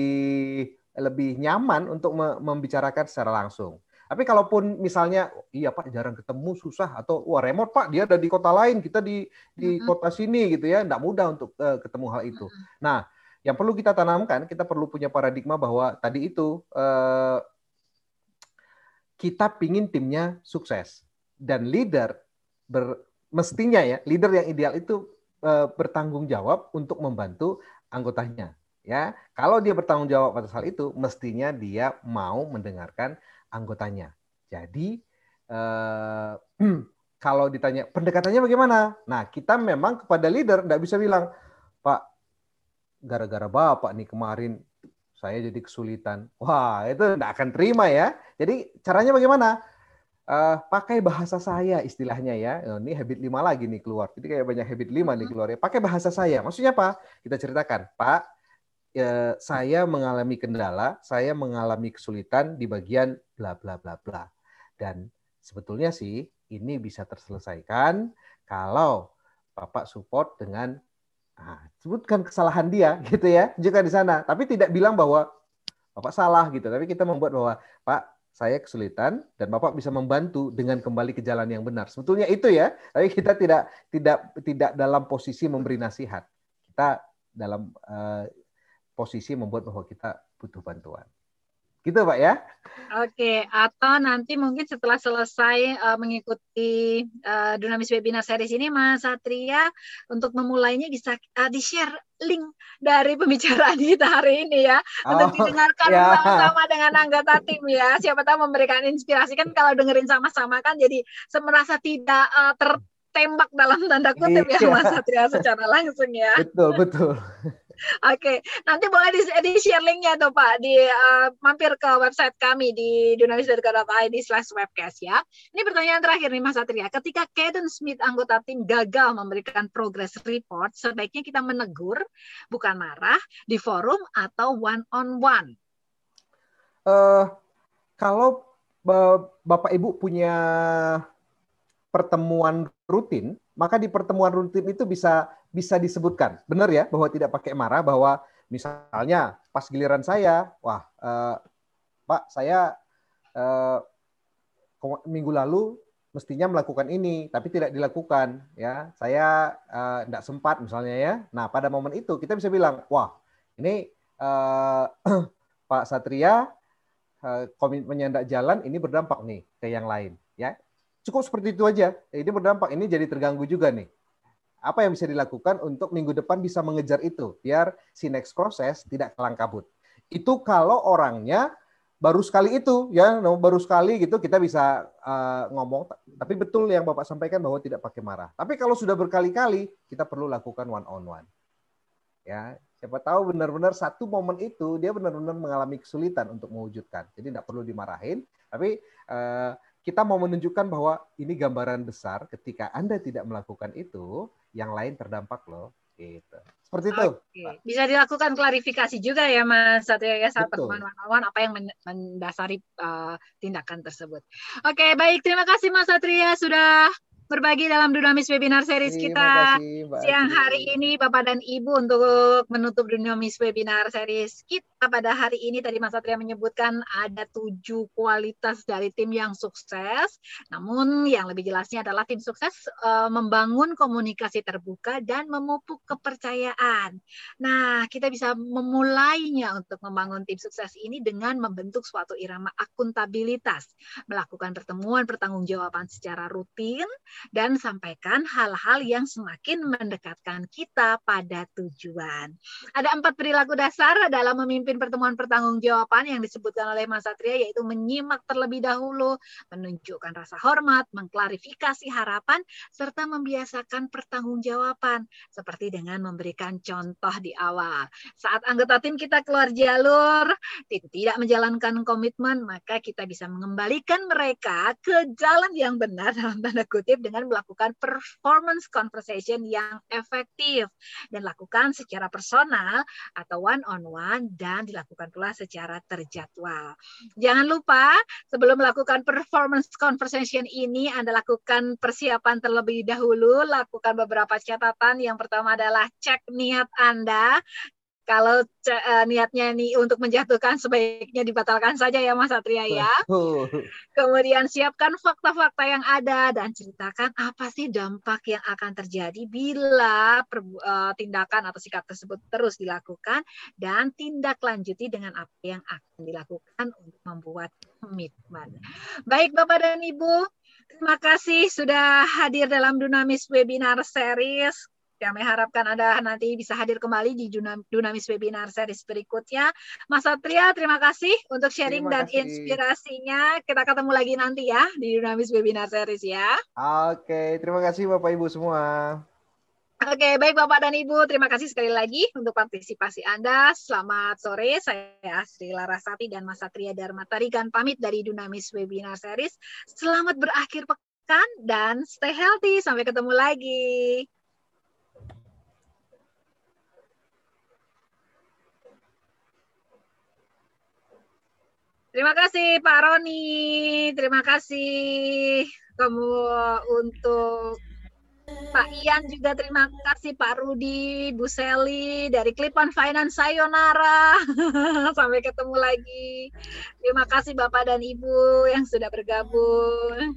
lebih nyaman untuk membicarakan secara langsung. Tapi kalaupun misalnya iya Pak jarang ketemu susah atau wah remote Pak dia ada di kota lain kita di di hmm. kota sini gitu ya, tidak mudah untuk uh, ketemu hal itu. Hmm. Nah, yang perlu kita tanamkan kita perlu punya paradigma bahwa tadi itu uh, kita pingin timnya sukses. Dan leader ber, mestinya ya leader yang ideal itu uh, bertanggung jawab untuk membantu anggotanya ya. Kalau dia bertanggung jawab atas hal itu mestinya dia mau mendengarkan anggotanya. Jadi uh, kalau ditanya pendekatannya bagaimana? Nah kita memang kepada leader tidak bisa bilang pak gara-gara bapak nih kemarin saya jadi kesulitan wah itu tidak akan terima ya jadi caranya bagaimana uh, pakai bahasa saya istilahnya ya. Oh, ini habit lima lagi nih keluar. Jadi kayak banyak habit lima nih keluar ya. Pakai bahasa saya. Maksudnya apa? Kita ceritakan, Pak, ya, saya mengalami kendala, saya mengalami kesulitan di bagian bla bla bla bla. Dan sebetulnya sih ini bisa terselesaikan kalau Bapak support dengan ah, sebutkan kesalahan dia gitu ya, juga di sana. Tapi tidak bilang bahwa Bapak salah gitu, tapi kita membuat bahwa Pak saya kesulitan dan Bapak bisa membantu dengan kembali ke jalan yang benar. Sebetulnya itu ya, tapi kita tidak tidak tidak dalam posisi memberi nasihat. Kita dalam uh, posisi membuat bahwa kita butuh bantuan. Gitu Pak ya. Oke, atau nanti mungkin setelah selesai uh, mengikuti uh, Dunamis Webinar Series ini Mas Satria untuk memulainya bisa uh, di-share link dari pembicaraan kita hari ini ya oh, untuk didengarkan yeah. sama-sama dengan anggota tim ya. Siapa tahu memberikan inspirasi kan kalau dengerin sama-sama kan jadi merasa tidak uh, tertembak dalam tanda kutip yeah. ya Mas Satria secara langsung ya. Betul, betul. Oke, nanti boleh di, di share linknya tuh Pak, di uh, mampir ke website kami di dunamis.co.id slash webcast ya. Ini pertanyaan terakhir nih Mas Satria. Ketika Kaden Smith anggota tim gagal memberikan progress report, sebaiknya kita menegur, bukan marah, di forum atau one on one. Uh, kalau Bapak Ibu punya pertemuan rutin, maka di pertemuan rutin itu bisa bisa disebutkan, benar ya, bahwa tidak pakai marah, bahwa misalnya pas giliran saya, wah, eh, Pak, saya eh, minggu lalu mestinya melakukan ini tapi tidak dilakukan ya. Saya tidak uh, sempat misalnya ya. Nah pada momen itu kita bisa bilang wah ini uh, Pak Satria uh, komitmennya tidak jalan ini berdampak nih ke yang lain ya cukup seperti itu aja ini berdampak ini jadi terganggu juga nih apa yang bisa dilakukan untuk minggu depan bisa mengejar itu biar si next proses tidak kelang kabut itu kalau orangnya baru sekali itu ya baru sekali gitu kita bisa uh, ngomong tapi betul yang Bapak sampaikan bahwa tidak pakai marah. Tapi kalau sudah berkali-kali kita perlu lakukan one on one. Ya, siapa tahu benar-benar satu momen itu dia benar-benar mengalami kesulitan untuk mewujudkan. Jadi tidak perlu dimarahin, tapi uh, kita mau menunjukkan bahwa ini gambaran besar ketika Anda tidak melakukan itu, yang lain terdampak loh. Gitu. Seperti itu. Oke. Bisa dilakukan klarifikasi juga ya Mas Satria ya saat pertemuan one apa yang mendasari uh, tindakan tersebut. Oke, baik. Terima kasih Mas Satria sudah berbagi dalam Dunamis Webinar Series kita kasih, siang hari ini Bapak dan Ibu untuk menutup Dunamis Webinar Series kita pada hari ini. Tadi Mas Satria menyebutkan ada tujuh kualitas dari tim yang sukses. Namun yang lebih jelasnya adalah tim sukses uh, membangun komunikasi terbuka dan memupuk kepercayaan. Nah kita bisa memulainya untuk membangun tim sukses ini dengan membentuk suatu irama akuntabilitas. Melakukan pertemuan pertanggungjawaban secara rutin dan sampaikan hal-hal yang semakin mendekatkan kita pada tujuan. Ada empat perilaku dasar dalam memimpin pertemuan pertanggungjawaban yang disebutkan oleh Mas Satria yaitu menyimak terlebih dahulu, menunjukkan rasa hormat, mengklarifikasi harapan, serta membiasakan pertanggungjawaban seperti dengan memberikan contoh di awal. Saat anggota tim kita keluar jalur, tidak menjalankan komitmen, maka kita bisa mengembalikan mereka ke jalan yang benar dalam tanda kutip dengan melakukan performance conversation yang efektif dan lakukan secara personal atau one on one dan dilakukan pula secara terjadwal. Jangan lupa sebelum melakukan performance conversation ini Anda lakukan persiapan terlebih dahulu, lakukan beberapa catatan. Yang pertama adalah cek niat Anda kalau uh, niatnya ini untuk menjatuhkan sebaiknya dibatalkan saja ya Mas Satria ya. Kemudian siapkan fakta-fakta yang ada dan ceritakan apa sih dampak yang akan terjadi bila per, uh, tindakan atau sikap tersebut terus dilakukan dan tindak lanjuti dengan apa yang akan dilakukan untuk membuat komitmen. Baik Bapak dan Ibu, terima kasih sudah hadir dalam Dunamis Webinar Series kami harapkan Anda nanti bisa hadir kembali di Dunamis Webinar series berikutnya. Mas Satria, terima kasih untuk sharing dan inspirasinya. Kita ketemu lagi nanti ya di Dunamis Webinar series ya. Oke, terima kasih Bapak Ibu semua. Oke, baik Bapak dan Ibu, terima kasih sekali lagi untuk partisipasi Anda. Selamat sore, saya Asri Larasati dan Mas Satria Dharma Tarigan pamit dari Dunamis Webinar Series. Selamat berakhir pekan dan stay healthy. Sampai ketemu lagi. Terima kasih Pak Roni, terima kasih kamu untuk Pak Ian juga terima kasih Pak Rudi, Bu Seli dari Klipan Finance Sayonara. Sampai ketemu lagi. Terima kasih Bapak dan Ibu yang sudah bergabung.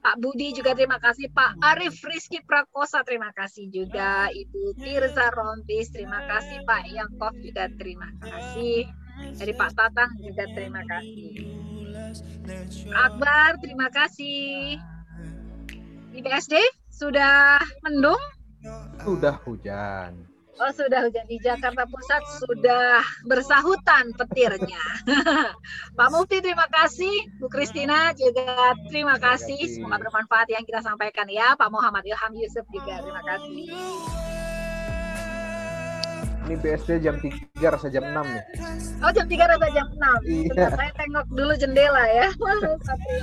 Pak Budi juga terima kasih, Pak Arif Rizky Prakosa terima kasih juga, Ibu Tirza Rompis terima kasih, Pak Yangkov juga terima kasih. Dari Pak Tatang juga terima kasih. Akbar, terima kasih. Di BSD sudah mendung? Sudah hujan. Oh sudah hujan di Jakarta Pusat sudah bersahutan petirnya. Pak Mufti terima kasih, Bu Kristina juga terima kasih. Semoga bermanfaat yang kita sampaikan ya. Pak Muhammad Ilham Yusuf juga terima kasih ini BSD jam 3 rasa jam 6 nih. Oh jam 3 rasa jam 6. Iya. Bentar, saya tengok dulu jendela ya.